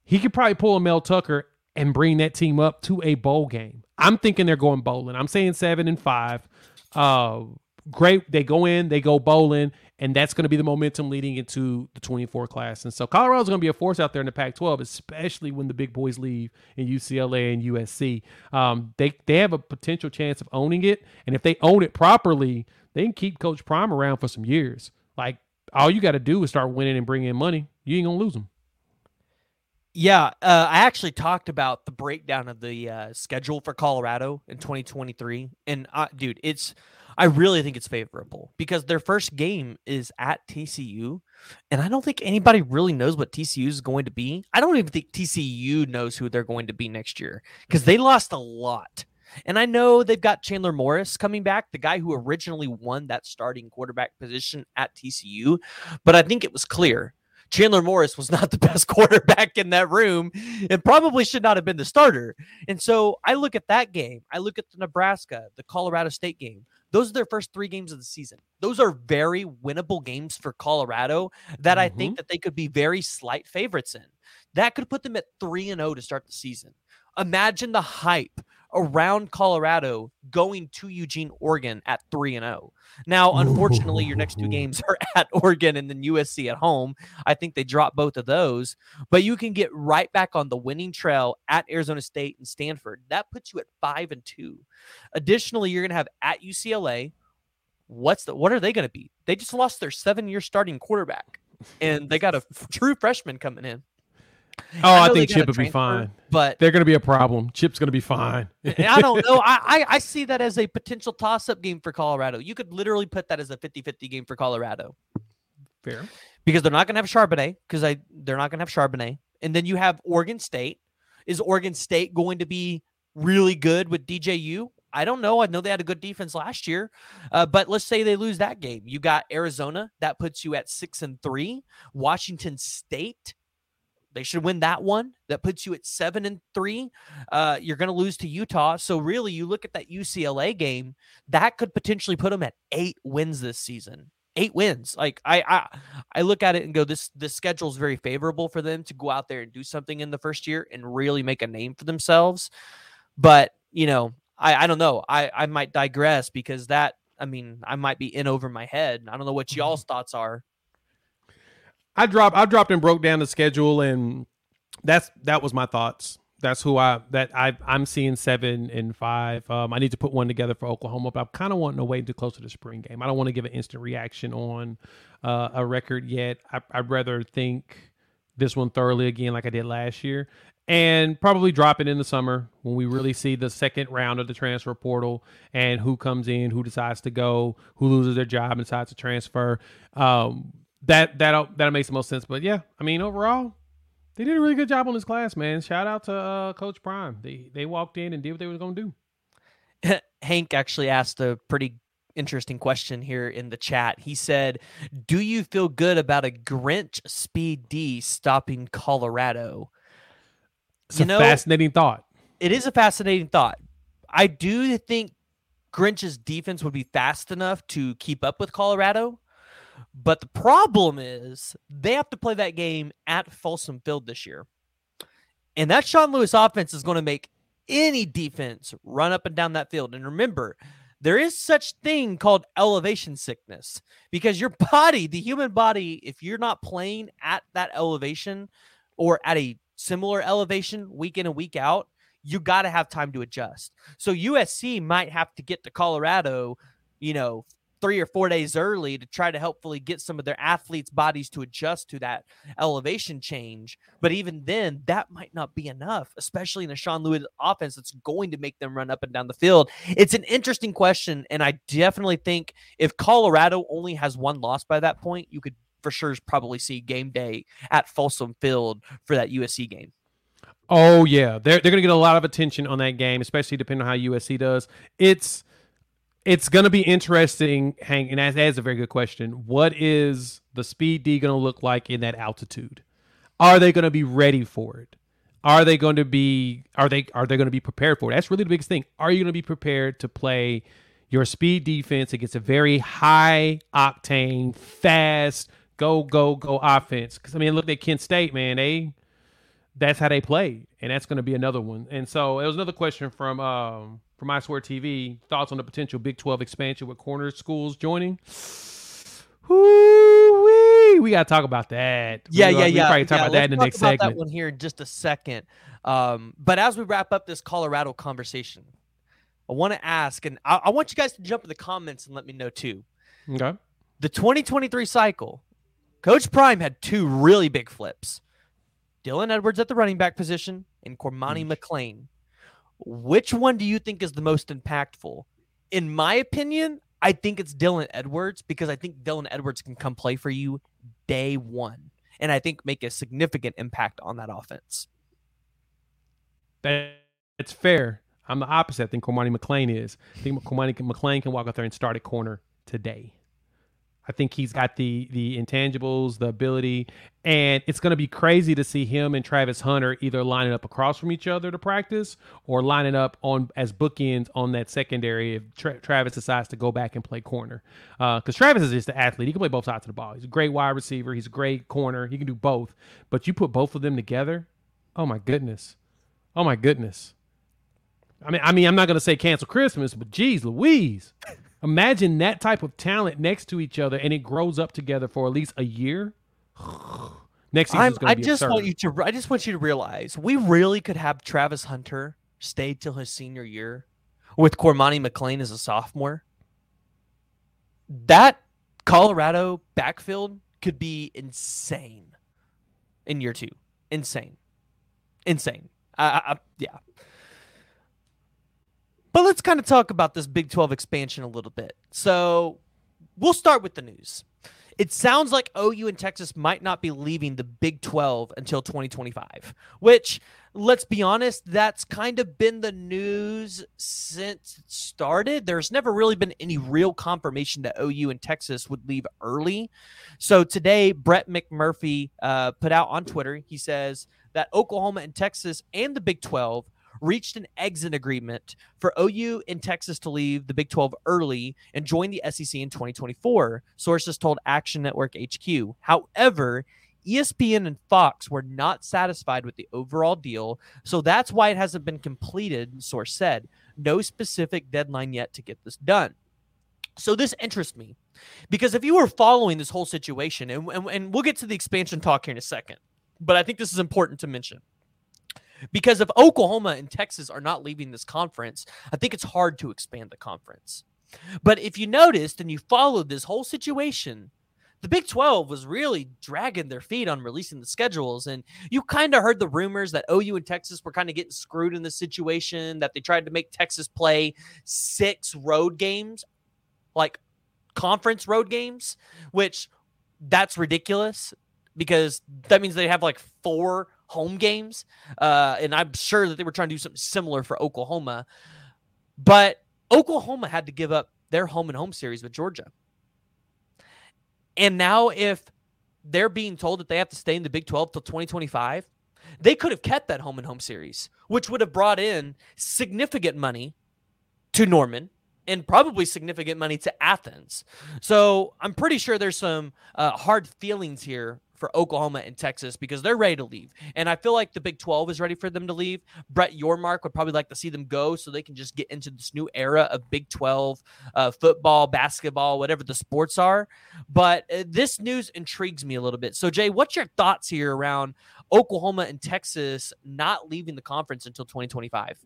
He could probably pull a Mel Tucker and bring that team up to a bowl game. I'm thinking they're going bowling. I'm saying seven and five. Uh, great. They go in, they go bowling, and that's going to be the momentum leading into the 24 class. And so Colorado's going to be a force out there in the Pac-12, especially when the big boys leave in UCLA and USC. Um, they they have a potential chance of owning it, and if they own it properly, they can keep Coach Prime around for some years. Like all you got to do is start winning and bring in money. You ain't gonna lose them. Yeah, uh, I actually talked about the breakdown of the uh, schedule for Colorado in 2023, and uh, dude, it's I really think it's favorable because their first game is at TCU, and I don't think anybody really knows what TCU is going to be. I don't even think TCU knows who they're going to be next year because they lost a lot. And I know they've got Chandler Morris coming back, the guy who originally won that starting quarterback position at TCU. But I think it was clear Chandler Morris was not the best quarterback in that room and probably should not have been the starter. And so I look at that game. I look at the Nebraska, the Colorado State game. Those are their first three games of the season. Those are very winnable games for Colorado that mm-hmm. I think mm-hmm. that they could be very slight favorites in. That could put them at 3 and 0 to start the season. Imagine the hype around Colorado going to Eugene, Oregon at 3 and 0. Now, unfortunately, your next two games are at Oregon and then USC at home. I think they drop both of those, but you can get right back on the winning trail at Arizona State and Stanford. That puts you at 5 and 2. Additionally, you're going to have at UCLA. What's the what are they going to be? They just lost their 7-year starting quarterback and they got a true freshman coming in. Oh, I, I think Chip would be fine, but they're going to be a problem. Chip's going to be fine. I don't know. I, I, I see that as a potential toss-up game for Colorado. You could literally put that as a 50-50 game for Colorado. Fair, because they're not going to have Charbonnet because I they're not going to have Charbonnet, and then you have Oregon State. Is Oregon State going to be really good with DJU? I don't know. I know they had a good defense last year, uh, but let's say they lose that game. You got Arizona that puts you at six and three. Washington State they should win that one. That puts you at seven and three. Uh, you're going to lose to Utah. So really, you look at that UCLA game. That could potentially put them at eight wins this season. Eight wins. Like I, I, I look at it and go, this this schedule is very favorable for them to go out there and do something in the first year and really make a name for themselves. But you know, I, I don't know. I, I might digress because that. I mean, I might be in over my head. I don't know what y'all's thoughts are. I dropped I dropped and broke down the schedule and that's that was my thoughts. That's who I that I I'm seeing seven and five. Um, I need to put one together for Oklahoma, but I'm kind of wanting to wait until close to the spring game. I don't want to give an instant reaction on uh, a record yet. I, I'd rather think this one thoroughly again, like I did last year, and probably drop it in the summer when we really see the second round of the transfer portal and who comes in, who decides to go, who loses their job and decides to transfer. Um, that that'll that makes the most sense. But yeah, I mean, overall, they did a really good job on this class, man. Shout out to uh, Coach Prime. They they walked in and did what they were going to do. Hank actually asked a pretty interesting question here in the chat. He said, "Do you feel good about a Grinch Speed D stopping Colorado?" It's you a know, fascinating thought. It is a fascinating thought. I do think Grinch's defense would be fast enough to keep up with Colorado. But the problem is they have to play that game at Folsom Field this year. And that Sean Lewis offense is going to make any defense run up and down that field. And remember, there is such thing called elevation sickness because your body, the human body, if you're not playing at that elevation or at a similar elevation week in and week out, you got to have time to adjust. So USC might have to get to Colorado, you know, three or four days early to try to helpfully get some of their athletes' bodies to adjust to that elevation change. But even then, that might not be enough, especially in a Sean Lewis offense that's going to make them run up and down the field. It's an interesting question. And I definitely think if Colorado only has one loss by that point, you could for sure probably see game day at Folsom Field for that USC game. Oh yeah, they're they're gonna get a lot of attention on that game, especially depending on how USC does. It's it's going to be interesting, Hank, and that is a very good question. What is the speed D going to look like in that altitude? Are they going to be ready for it? Are they going to be are they are they going to be prepared for it? That's really the biggest thing. Are you going to be prepared to play your speed defense against a very high octane, fast, go go go offense? Because I mean, look at Kent State, man. They that's how they play, and that's going to be another one. And so it was another question from um, from I Swear TV. Thoughts on the potential Big 12 expansion with corner schools joining? Woo-wee. We got to talk about that. Yeah, we, yeah, we yeah. Probably talk yeah, about that in the next segment. that one here in just a second. Um, but as we wrap up this Colorado conversation, I want to ask, and I, I want you guys to jump in the comments and let me know too. Okay. The 2023 cycle, Coach Prime had two really big flips. Dylan Edwards at the running back position and Cormani mm. McClain which one do you think is the most impactful? In my opinion, I think it's Dylan Edwards because I think Dylan Edwards can come play for you day one and I think make a significant impact on that offense. That's fair. I'm the opposite. I think Cormani McClain is. I think Cormani McClain can walk out there and start at corner today. I think he's got the the intangibles, the ability, and it's going to be crazy to see him and Travis Hunter either lining up across from each other to practice or lining up on as bookends on that secondary if Tra- Travis decides to go back and play corner. Because uh, Travis is just an athlete; he can play both sides of the ball. He's a great wide receiver. He's a great corner. He can do both. But you put both of them together, oh my goodness, oh my goodness. I mean, I mean, I'm not going to say cancel Christmas, but geez, Louise. Imagine that type of talent next to each other, and it grows up together for at least a year. Next season, I just want you to. I just want you to realize we really could have Travis Hunter stay till his senior year, with Cormani McClain as a sophomore. That Colorado backfield could be insane in year two. Insane, insane. I, I, yeah. But let's kind of talk about this Big 12 expansion a little bit. So we'll start with the news. It sounds like OU and Texas might not be leaving the Big 12 until 2025, which, let's be honest, that's kind of been the news since it started. There's never really been any real confirmation that OU and Texas would leave early. So today, Brett McMurphy uh, put out on Twitter, he says that Oklahoma and Texas and the Big 12 reached an exit agreement for OU and Texas to leave the Big 12 early and join the SEC in 2024, sources told Action Network HQ. However, ESPN and Fox were not satisfied with the overall deal, so that's why it hasn't been completed, source said. No specific deadline yet to get this done. So this interests me because if you were following this whole situation, and, and, and we'll get to the expansion talk here in a second, but I think this is important to mention. Because if Oklahoma and Texas are not leaving this conference, I think it's hard to expand the conference. But if you noticed and you followed this whole situation, the Big 12 was really dragging their feet on releasing the schedules. And you kind of heard the rumors that OU and Texas were kind of getting screwed in this situation, that they tried to make Texas play six road games, like conference road games, which that's ridiculous because that means they have like four home games. Uh, and I'm sure that they were trying to do something similar for Oklahoma. But Oklahoma had to give up their home and home series with Georgia. And now, if they're being told that they have to stay in the Big 12 till 2025, they could have kept that home and home series, which would have brought in significant money to Norman and probably significant money to Athens. So I'm pretty sure there's some uh, hard feelings here for Oklahoma and Texas because they're ready to leave. And I feel like the Big 12 is ready for them to leave. Brett Yormark would probably like to see them go so they can just get into this new era of Big 12 uh, football, basketball, whatever the sports are. But uh, this news intrigues me a little bit. So, Jay, what's your thoughts here around Oklahoma and Texas not leaving the conference until 2025?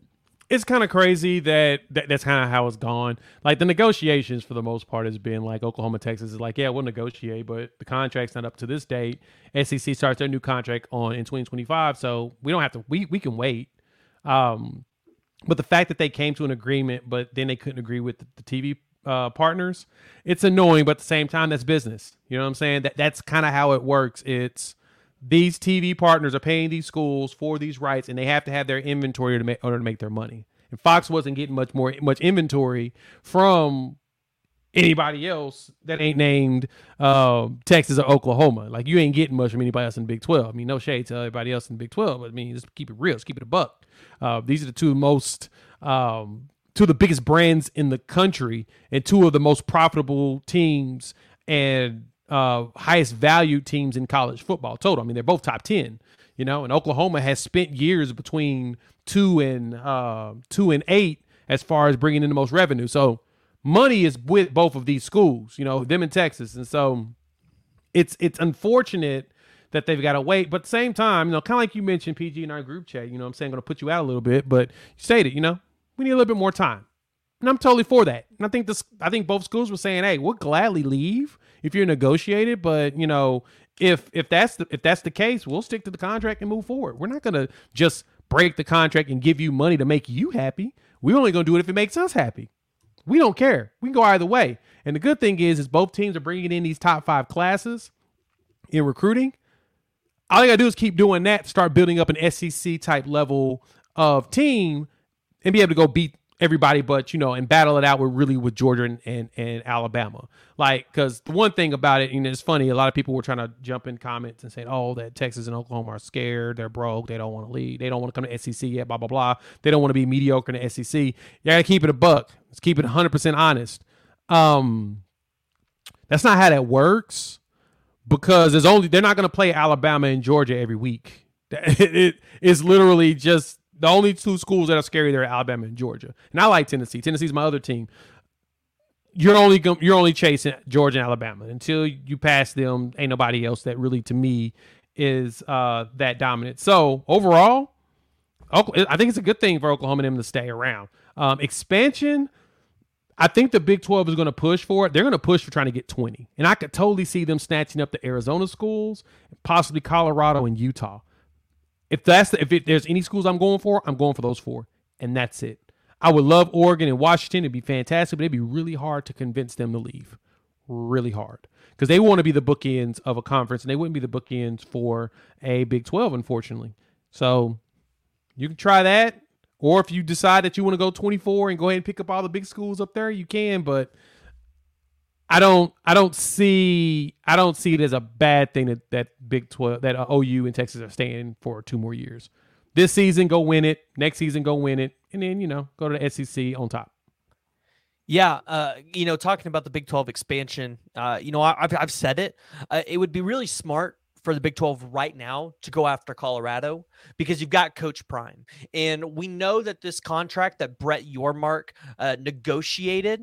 It's kind of crazy that, that that's kind of how it's gone. Like the negotiations for the most part has been like Oklahoma, Texas is like, yeah, we'll negotiate, but the contract's not up to this date. SEC starts their new contract on in 2025, so we don't have to. We we can wait. Um, but the fact that they came to an agreement, but then they couldn't agree with the, the TV uh, partners, it's annoying. But at the same time, that's business. You know what I'm saying? That that's kind of how it works. It's these TV partners are paying these schools for these rights, and they have to have their inventory to make, order to make their money. And Fox wasn't getting much more much inventory from anybody else that ain't named uh, Texas or Oklahoma. Like you ain't getting much from anybody else in the Big Twelve. I mean, no shade to everybody else in the Big Twelve, but I mean, just keep it real, just keep it a buck. Uh, these are the two most um, two of the biggest brands in the country and two of the most profitable teams and uh, highest value teams in college football total. I mean, they're both top 10, you know, and Oklahoma has spent years between two and uh, two and eight as far as bringing in the most revenue. So money is with both of these schools, you know, them in Texas. And so it's, it's unfortunate that they've got to wait. But at the same time, you know, kind of like you mentioned PG in our group chat, you know I'm saying? I'm going to put you out a little bit, but you stated, you know, we need a little bit more time. And I'm totally for that. And I think this I think both schools were saying, "Hey, we'll gladly leave if you're negotiated, but you know, if if that's the if that's the case, we'll stick to the contract and move forward. We're not going to just break the contract and give you money to make you happy. We're only going to do it if it makes us happy. We don't care. We can go either way. And the good thing is is both teams are bringing in these top 5 classes in recruiting. All you got to do is keep doing that, start building up an SEC type level of team and be able to go beat everybody but you know and battle it out with really with Georgia and and, and Alabama. Like because the one thing about it and it's funny a lot of people were trying to jump in comments and say oh that Texas and Oklahoma are scared they're broke they don't want to leave they don't want to come to SEC yet blah blah blah. They don't want to be mediocre in the SEC you gotta keep it a buck. Let's keep it 100% honest. Um that's not how that works because there's only they're not going to play Alabama and Georgia every week. It, it, it's literally just the only two schools that are scary there are Alabama and Georgia. And I like Tennessee. Tennessee's my other team. You're only you're only chasing Georgia and Alabama until you pass them. Ain't nobody else that really, to me, is uh, that dominant. So overall, I think it's a good thing for Oklahoma and them to stay around. Um, expansion, I think the Big 12 is going to push for it. They're going to push for trying to get 20. And I could totally see them snatching up the Arizona schools, possibly Colorado and Utah. If that's the, if it, there's any schools I'm going for, I'm going for those four, and that's it. I would love Oregon and Washington. It'd be fantastic, but it'd be really hard to convince them to leave. Really hard because they want to be the bookends of a conference, and they wouldn't be the bookends for a Big Twelve, unfortunately. So you can try that, or if you decide that you want to go 24 and go ahead and pick up all the big schools up there, you can. But I don't I don't see I don't see it as a bad thing that that Big 12 that uh, OU and Texas are staying for two more years. This season go win it, next season go win it, and then you know, go to the SEC on top. Yeah, uh, you know, talking about the Big 12 expansion, uh, you know, I, have I've said it. Uh, it would be really smart for the Big 12 right now to go after Colorado because you've got Coach Prime. And we know that this contract that Brett Yormark uh, negotiated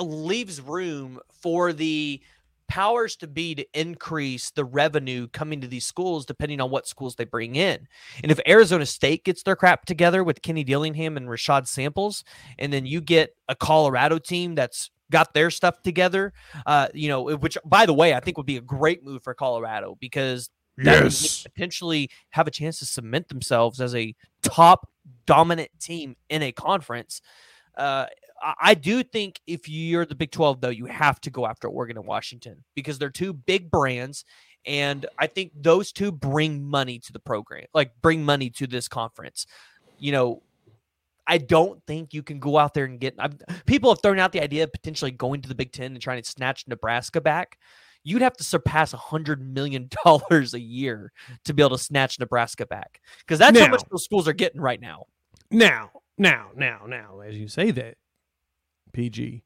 leaves room for the powers to be to increase the revenue coming to these schools depending on what schools they bring in. And if Arizona State gets their crap together with Kenny Dillingham and Rashad Samples, and then you get a Colorado team that's got their stuff together. Uh, you know, which by the way, I think would be a great move for Colorado because yes, potentially have a chance to cement themselves as a top dominant team in a conference. Uh, I do think if you're the Big 12, though, you have to go after Oregon and Washington because they're two big brands. And I think those two bring money to the program, like bring money to this conference. You know, I don't think you can go out there and get. I've, people have thrown out the idea of potentially going to the Big Ten and trying to snatch Nebraska back. You'd have to surpass a hundred million dollars a year to be able to snatch Nebraska back because that's Now- how much those schools are getting right now. Now, now, now, now, as you say that, PG,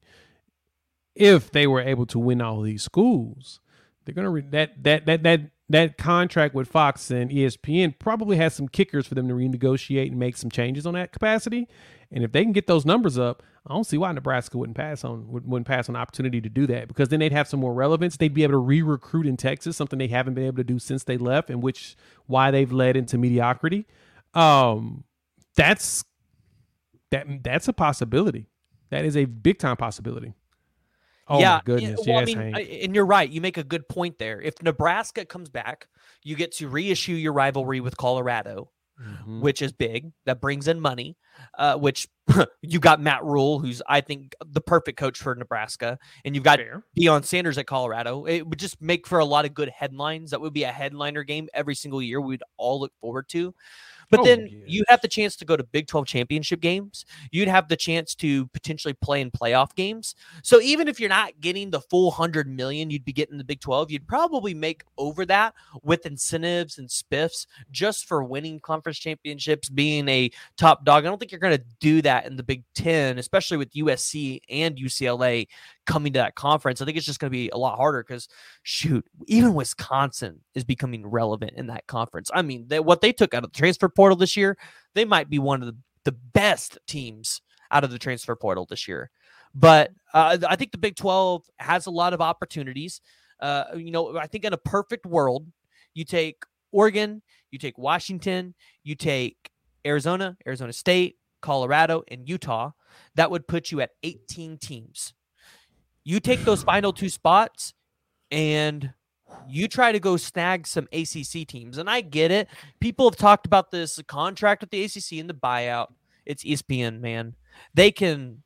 if they were able to win all these schools, they're gonna re- that that that that that contract with Fox and ESPN probably has some kickers for them to renegotiate and make some changes on that capacity. And if they can get those numbers up, I don't see why Nebraska wouldn't pass on would- wouldn't pass on opportunity to do that because then they'd have some more relevance. They'd be able to re-recruit in Texas, something they haven't been able to do since they left, and which why they've led into mediocrity. Um, that's that that's a possibility. That is a big time possibility. Oh yeah, my goodness, well, yes, I mean, Hank. And you're right. You make a good point there. If Nebraska comes back, you get to reissue your rivalry with Colorado, Mhm. which is big. That brings in money. Uh, which you got Matt Rhule, who's I think the perfect coach for Nebraska, and you've got Fair. Deion Sanders at Colorado. It would just make for a lot of good headlines. That would be a headliner game every single year. We'd all look forward to. But Oh, then yes. you have the chance to go to Big 12 championship games. You'd have the chance to potentially play in playoff games. So even if you're not getting the full 100 million you'd be getting in the Big 12, you'd probably make over that with incentives and spiffs just for winning conference championships, being a top dog. I don't think you're going to do that in the Big 10, especially with USC and UCLA coming to that conference. I think it's just going to be a lot harder because shoot, even Wisconsin is becoming relevant in that conference. I mean, they, what they took out of the transfer portal this year, they might be one of the, the best teams out of the transfer portal this year. But uh, I think the Big 12 has a lot of opportunities. Uh, you know, I think in a perfect world, you take Oregon, you take Washington, you take Arizona, Arizona State, Colorado, and Utah. That would put you at 18 teams. You take those final two spots and you try to go snag some ACC teams. And I get it. People have talked about this contract with the ACC and the buyout. It's ESPN, man. They can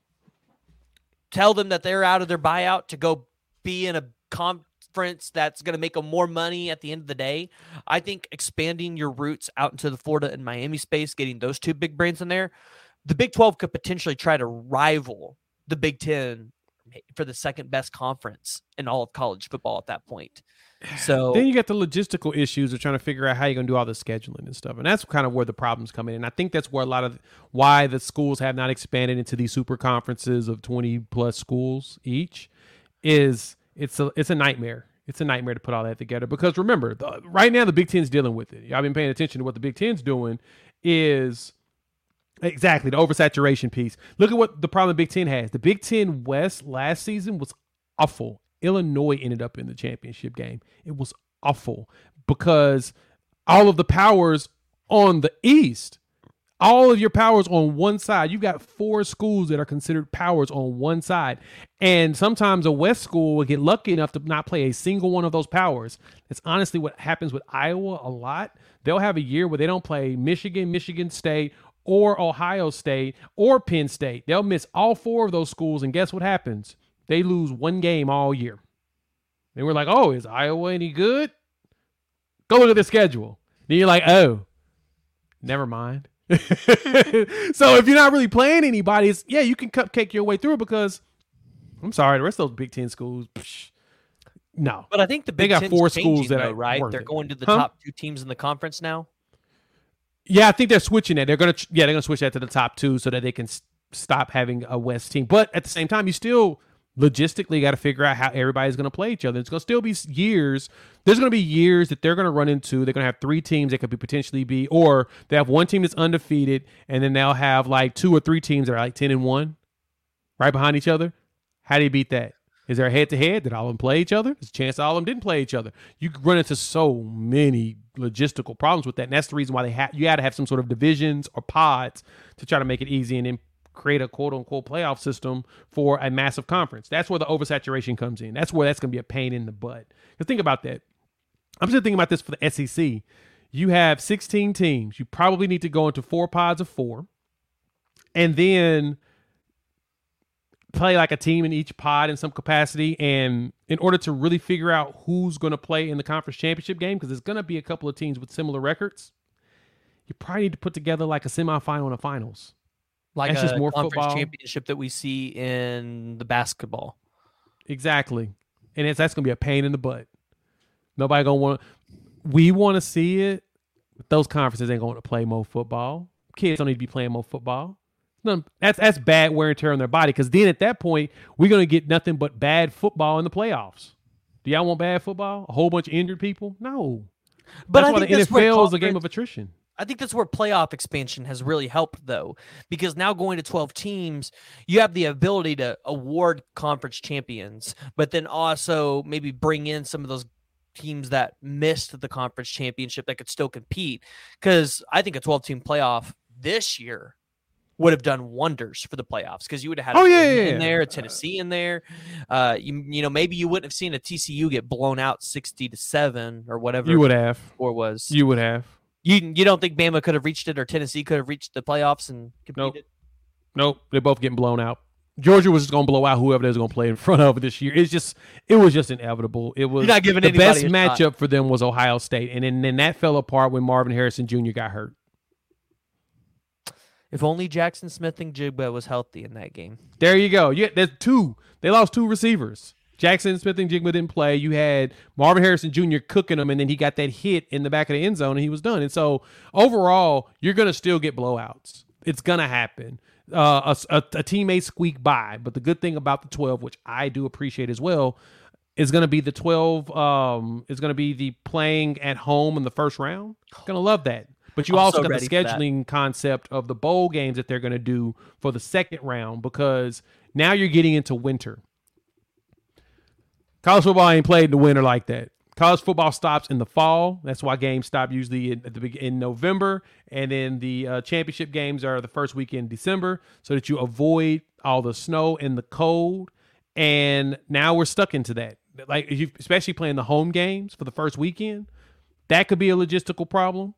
tell them that they're out of their buyout to go be in a conference that's going to make them more money at the end of the day. I think expanding your roots out into the Florida and Miami space, getting those two big brains in there, the Big 12 could potentially try to rival the Big 10 for the second best conference in all of college football at that point. So Then you got the logistical issues of trying to figure out how you're going to do all the scheduling and stuff. And that's kind of where the problems come in. And I think that's where a lot of why the schools have not expanded into these super conferences of 20 plus schools each is it's a it's a nightmare. It's a nightmare to put all that together because remember, the, right now the Big Ten's dealing with it. Y'all been paying attention to what the Big Ten's doing is exactly the oversaturation piece. Look at what the problem the Big Ten has. The Big Ten West last season was awful. Illinois ended up in the championship game. It was awful because all of the powers on the East, all of your powers on one side. You've got four schools that are considered powers on one side. And sometimes a West school will get lucky enough to not play a single one of those powers. That's honestly what happens with Iowa a lot. They'll have a year where they don't play Michigan, Michigan State, or Ohio State, or Penn State. They'll miss all four of those schools. And guess what happens? They lose one game all year. And we're like, oh, is Iowa any good? Go look at the schedule. Then you're like, oh, never mind. so if you're not really playing anybody, it's, yeah, you can cupcake your way through because I'm sorry, the rest of those Big Ten schools, psh, no. But I think the They Big got Ten's four schools that though, are right. They're it. going to the Huh? top two teams in the conference now. Yeah, I think they're switching that. They're gonna, yeah, they're gonna switch that to the top two so that they can stop having a West team. But at the same time, you still logistically got to figure out how everybody's gonna play each other. It's gonna still be years. There's gonna be years that they're gonna run into. They're gonna have three teams that could be potentially be, or they have one team that's undefeated, and then they'll have like two or three teams that are like ten and one, right behind each other. How do you beat that? Is there a head to head? Did all of them play each other? There's a chance all of them didn't play each other. You run into so many logistical problems with that. And that's the reason why they have you got to have some sort of divisions or pods to try to make it easy and then create a quote unquote playoff system for a massive conference. That's where the oversaturation comes in. That's where that's going to be a pain in the butt. Because think about that. I'm just thinking about this for the SEC. You have 16 teams. You probably need to go into four pods of four, and then play like a team in each pod in some capacity. And in order to really figure out who's going to play in the conference championship game, because there's going to be a couple of teams with similar records, you probably need to put together like a semifinal and a finals. Like That's a just more conference football. championship that we see in the basketball. Exactly. And it's that's gonna be a pain in the butt. Nobody gonna want we wanna see it, but those conferences ain't gonna play more football. Kids don't need to be playing more football. That's that's bad wear and tear on their body because then at that point we're gonna get nothing but bad football in the playoffs. Do y'all want bad football? A whole bunch of injured people? No. But that's I why think the NFL is a game of attrition. I think that's where playoff expansion has really helped, though, because now going to 12 teams, you have the ability to award conference champions, but then also maybe bring in some of those teams that missed the conference championship that could still compete. Because I think a 12 team playoff this year would have done wonders for the playoffs because you would have had Oh, a yeah, yeah, in yeah. there, a Tennessee in there. Uh, you, you know, maybe you wouldn't have seen a TCU get blown out 60 to 7 or whatever You would have. Or was. You would have. You you don't think Bama could have reached it or Tennessee could have reached the playoffs and Nope. competed? Nope, they're both getting blown out. Georgia was just gonna blow out whoever they was gonna play in front of this year. It's just it was just inevitable. It was You're not giving the best a shot. matchup for them was Ohio State, and then, then that fell apart when Marvin Harrison Jr. got hurt. If only Jaxon Smith-Njigba was healthy in that game. There you go. Yeah, there's two. They lost two receivers. Jaxon Smith-Njigba didn't play. You had Marvin Harrison Jr. cooking them, and then he got that hit in the back of the end zone, and he was done. And so overall, you're gonna still get blowouts. It's gonna happen. Uh, a, a, a team may squeak by, but the good thing about the 12, which I do appreciate as well, is going to be the 12. Um, is going to be the playing at home in the first round. Going to love that. But you I'm also so got the ready for that. scheduling concept of the bowl games that they're going to do for the second round because now you're getting into winter. College football ain't played in the winter like that. College football stops in the fall. That's why games stop usually in, at the in November, and then the uh, championship games are the first weekend in December, so that you avoid all the snow and the cold. And now we're stuck into that. Like, if you, especially playing the home games for the first weekend, that could be a logistical problem.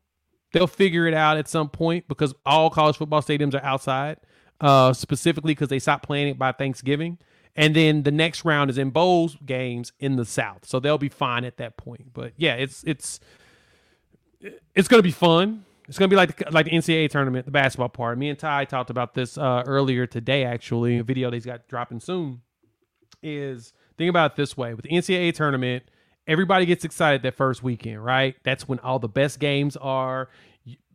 They'll figure it out at some point because all college football stadiums are outside, uh, specifically because they stopped playing it by Thanksgiving. And then the next round is in bowls games in the South, so they'll be fine at that point. But yeah, it's it's it's gonna be fun. It's gonna be like the, like the NCAA tournament, the basketball part. Me and Ty talked about this uh, earlier today. Actually, a video that he's got dropping soon is think about it this way with the NCAA tournament, everybody gets excited that first weekend, right? That's when all the best games are.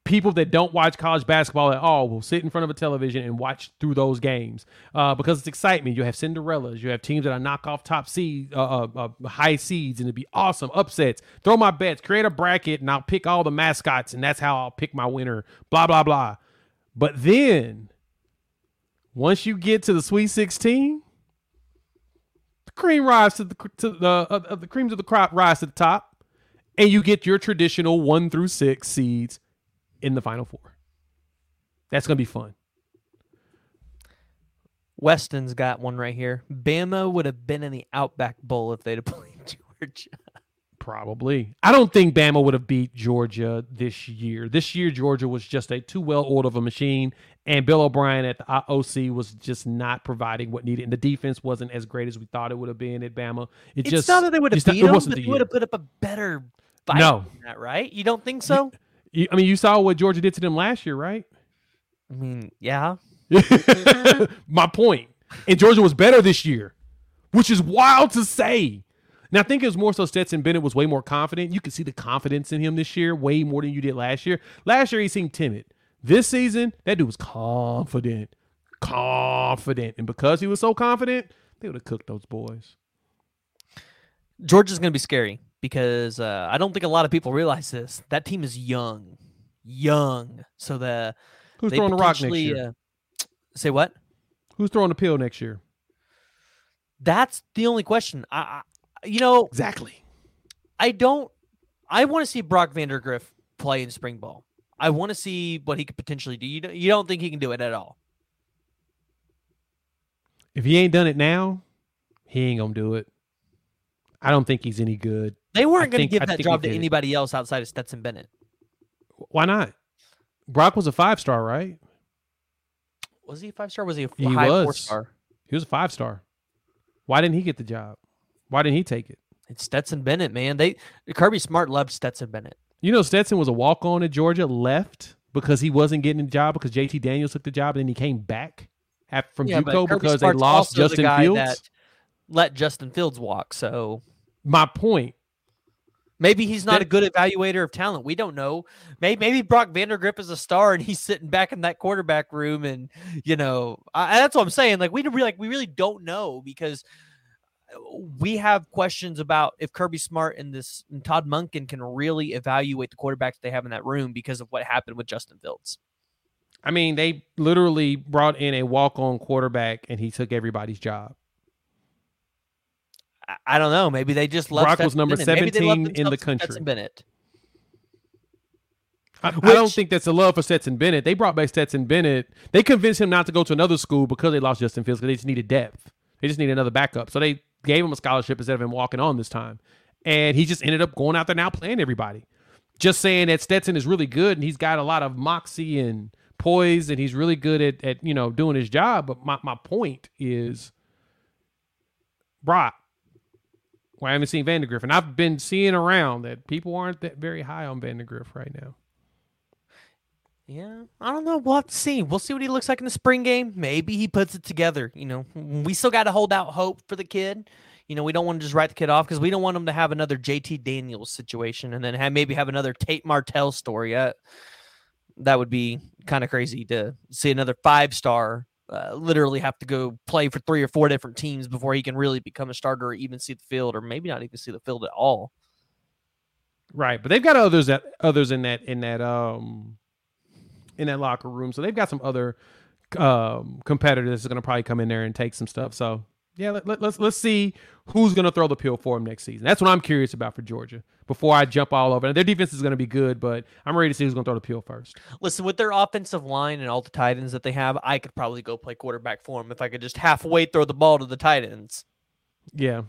People that don't watch college basketball at all will sit in front of a television and watch through those games uh, because it's excitement. You have Cinderellas, you have teams that are knock off top seed, uh, uh, uh, high seeds, and it'd be awesome upsets. Throw my bets, create a bracket, and I'll pick all the mascots, and that's how I'll pick my winner. Blah blah blah. But then, once you get to the Sweet Sixteen, cream rise to the to the uh, uh, the creams of the crop rise to the top, and you get your traditional one through six seeds in the final four. That's gonna be fun. Weston's got one right here. Bama would have been in the Outback Bowl if they'd have played Georgia. Probably. I don't think Bama would have beat Georgia this year. This year, Georgia was just a too well oiled of a machine, and Bill O'Brien at the OC was just not providing what needed, and the defense wasn't as great as we thought it would have been at Bama. It It's just not that they would have not- beat them, but they would have put up a better fight No. than that, right? You don't think so? You- I mean, you saw what Georgia did to them last year, right? I mean, yeah. My point. And Georgia was better this year, which is wild to say. Now, I think it was more so Stetson Bennett was way more confident. You could see the confidence in him this year way more than you did last year. Last year, he seemed timid. This season, that dude was confident. Confident. And because he was so confident, they would have cooked those boys. Georgia's going to be scary because uh, I don't think a lot of people realize this. That team is young, young. So the Who's throwing the rock next year? Uh, say what? Who's throwing the pill next year? That's the only question. I, I you know, Exactly. I don't. I want to see Brock Vandagriff play in spring ball. I want to see what he could potentially do. You don't, you don't think he can do it at all? If he ain't done it now, he ain't gonna do it. I don't think he's any good. They weren't going to give I that job to did it. anybody else outside of Stetson Bennett. Why not? Brock was a five star, right? Was he a five star? Was he a He high four was. star? He was a five star. Why didn't he get the job? Why didn't he take it? It's Stetson Bennett, man. They Kirby Smart loved Stetson Bennett. You know, Stetson was a walk on at Georgia, left because he wasn't getting the job because JT Daniels took the job, and then he came back at, from Yeah, JUCO because they lost also the guy Fields. that let Justin Fields walk. So My point. maybe he's not That- a good evaluator of talent. We don't know. Maybe maybe Brock Vandagriff is a star and he's sitting back in that quarterback room, and you know I, that's what I'm saying. Like we really like we really don't know because we have questions about if Kirby Smart and this and Todd Monken can really evaluate the quarterbacks they have in that room because of what happened with Justin Fields. I mean, they literally brought in a walk on quarterback, and he took everybody's job. I, I don't know. Maybe they just love. Brock was number Bennett. Maybe they love 17 in the country. Stetson Bennett. I, I don't think that's a love for Stetson Bennett. They brought back Stetson Bennett. They convinced him not to go to another school because they lost Justin Fields because they just needed depth. They just needed another backup. So they gave him a scholarship instead of him walking on this time. And he just ended up going out there now playing everybody. Just saying that Stetson is really good and he's got a lot of moxie and poise and he's really good at, at you know doing his job. But my, my point is Brock. Well, I haven't seen Vandagriff, and I've been seeing around that people aren't that very high on Vandagriff right now. Yeah, I don't know. We'll have to see. We'll see what he looks like in the spring game. Maybe he puts it together. You know, we still got to hold out hope for the kid. You know, we don't want to just write the kid off because we don't want him to have another JT Daniels situation and then have, maybe have another Tate Martell story. Uh, that would be kind of crazy to see another five star uh, literally have to go play for three or four different teams before he can really become a starter or even see the field or maybe not even see the field at all. Right, but they've got others that others in that in that um in that locker room, so they've got some other um competitors that are going to probably come in there and take some stuff. So yeah, let, let, let's let's see who's going to throw the pill for him next season. That's what I'm curious about for Georgia. Before I jump all over, and their defense is going to be good, but I'm ready to see who's going to throw the pill first. Listen, with their offensive line and all the tight ends that they have, I could probably go play quarterback for them if I could just halfway throw the ball to the tight ends. Yeah,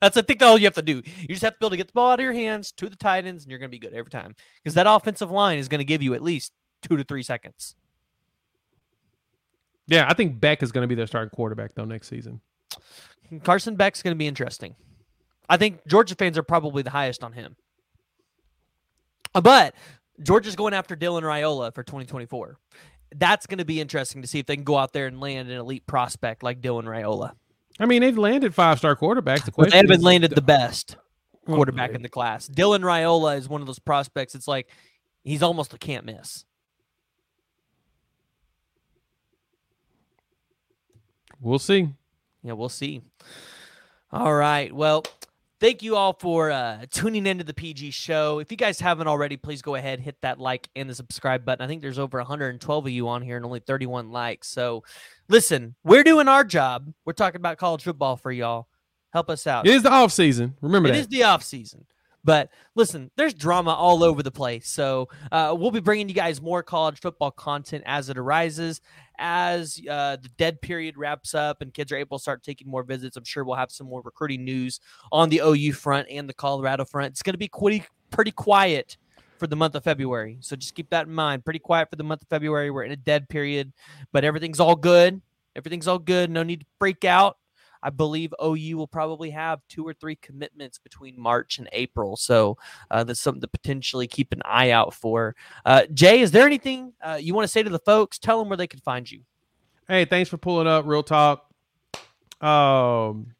That's I think all you have to do. You just have to be able to get the ball out of your hands to the tight ends, and you're going to be good every time because that offensive line is going to give you at least two to three seconds. yeah. I think Beck is going to be their starting quarterback though next season. Carson Beck's going to be interesting. I think Georgia fans are probably the highest on him, Uh, but Georgia's going after Dylan Raiola for 2024. That's going to be interesting to see if they can go out there and land an elite prospect like Dylan Raiola. I mean, they've landed five star quarterbacks. The question they haven't is- landed the best Well, quarterback in the class. Dylan Raiola is one of those prospects. It's like he's almost a can't miss. We'll see. Yeah, we'll see. All right. Well, thank you all for uh, tuning into the PG show. If you guys haven't already, please go ahead, hit that like and the subscribe button. I think there's over 112 of you on here and only 31 likes. So listen, we're doing our job. We're talking about college football for y'all. Help us out. It is the off season. Remember It that. is the off season. But listen, there's drama all over the place. So uh, we'll be bringing you guys more college football content as it arises. As uh, the dead period wraps up and kids are able to start taking more visits, I'm sure we'll have some more recruiting news on the OU front and the Colorado front. It's going to be pretty, pretty quiet for the month of February. So just keep that in mind. Pretty quiet for the month of February. We're in a dead period, but everything's all good. Everything's all good. No need to freak out. I believe OU will probably have two or three commitments between March and April. So uh, that's something to potentially keep an eye out for. Uh, Jay, is there anything uh, you want to say to the folks? Tell them where they can find you. Hey, thanks for pulling up. Real talk. Um,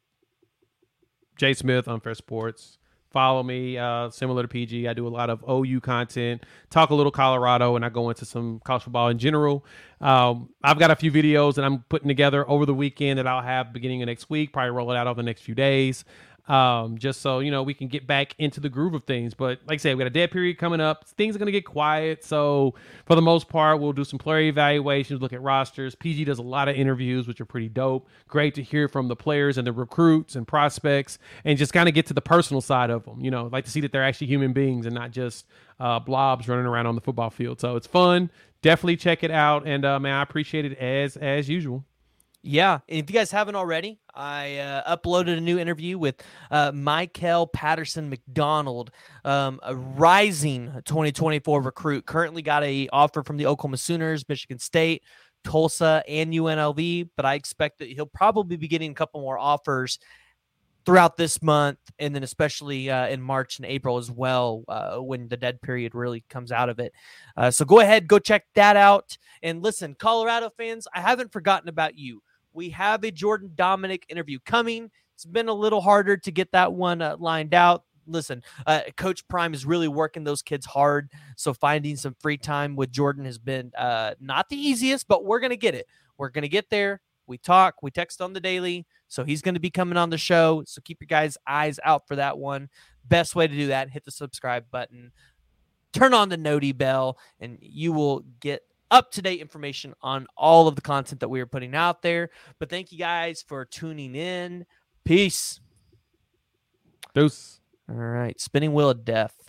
Jay Smith, Unfair Sports. Follow me. Uh, similar to PG, I do a lot of OU content. Talk a little Colorado, and I go into some college football in general. Um, I've got a few videos that I'm putting together over the weekend that I'll have beginning of next week. Probably roll it out over the next few days. Um, just so you know, we can get back into the groove of things. But like I said, we got a dead period coming up. Things are gonna get quiet. So for the most part, we'll do some player evaluations, look at rosters. PG does a lot of interviews, which are pretty dope. Great to hear from the players and the recruits and prospects, and just kind of get to the personal side of them. You know, like to see that they're actually human beings and not just uh, blobs running around on the football field. So it's fun. Definitely check it out, and uh, man, I appreciate it as as usual. Yeah, and if you guys haven't already, I uh, uploaded a new interview with uh, Michael Patterson McDonald, um, a rising 2024 recruit. Currently got a offer from the Oklahoma Sooners, Michigan State, Tulsa, and UNLV. But I expect that he'll probably be getting a couple more offers throughout this month, and then especially uh, in March and April as well, uh, when the dead period really comes out of it. Uh, so go ahead, go check that out. And listen, Colorado fans, I haven't forgotten about you. We have a Jordan Domineck interview coming. It's been a little harder to get that one uh, lined out. Listen, uh, Coach Prime is really working those kids hard. So finding some free time with Jordan has been uh, not the easiest, but we're going to get it. We're going to get there. We talk, we text on the daily. So he's going to be coming on the show. So keep your guys' eyes out for that one. Best way to do that, hit the subscribe button, turn on the noti bell, and you will get up to date information on all of the content that we are putting out there. But thank you guys for tuning in. Peace. Deuce. All right. Spinning wheel of death.